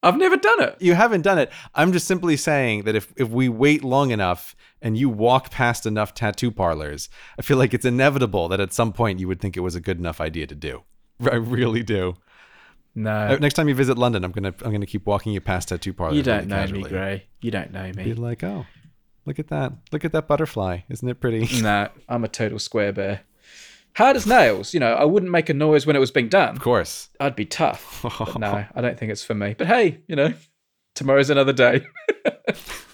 I've never done it. You haven't done it. I'm just simply saying that if, if we wait long enough and you walk past enough tattoo parlors, I feel like it's inevitable that at some point you would think it was a good enough idea to do. [laughs] I really do. No. Uh, Next time you visit London, I'm gonna I'm gonna keep walking you past tattoo parlors. You don't really know casually. me, Grey. You don't know me. Be like, oh, look at that! Look at that butterfly! Isn't it pretty? nah, [laughs] I'm a total square bear. Hard as nails, you know, I wouldn't make a noise when it was being done. Of course. I'd be tough. But [laughs] no, I don't think it's for me. But hey, you know, tomorrow's another day. [laughs]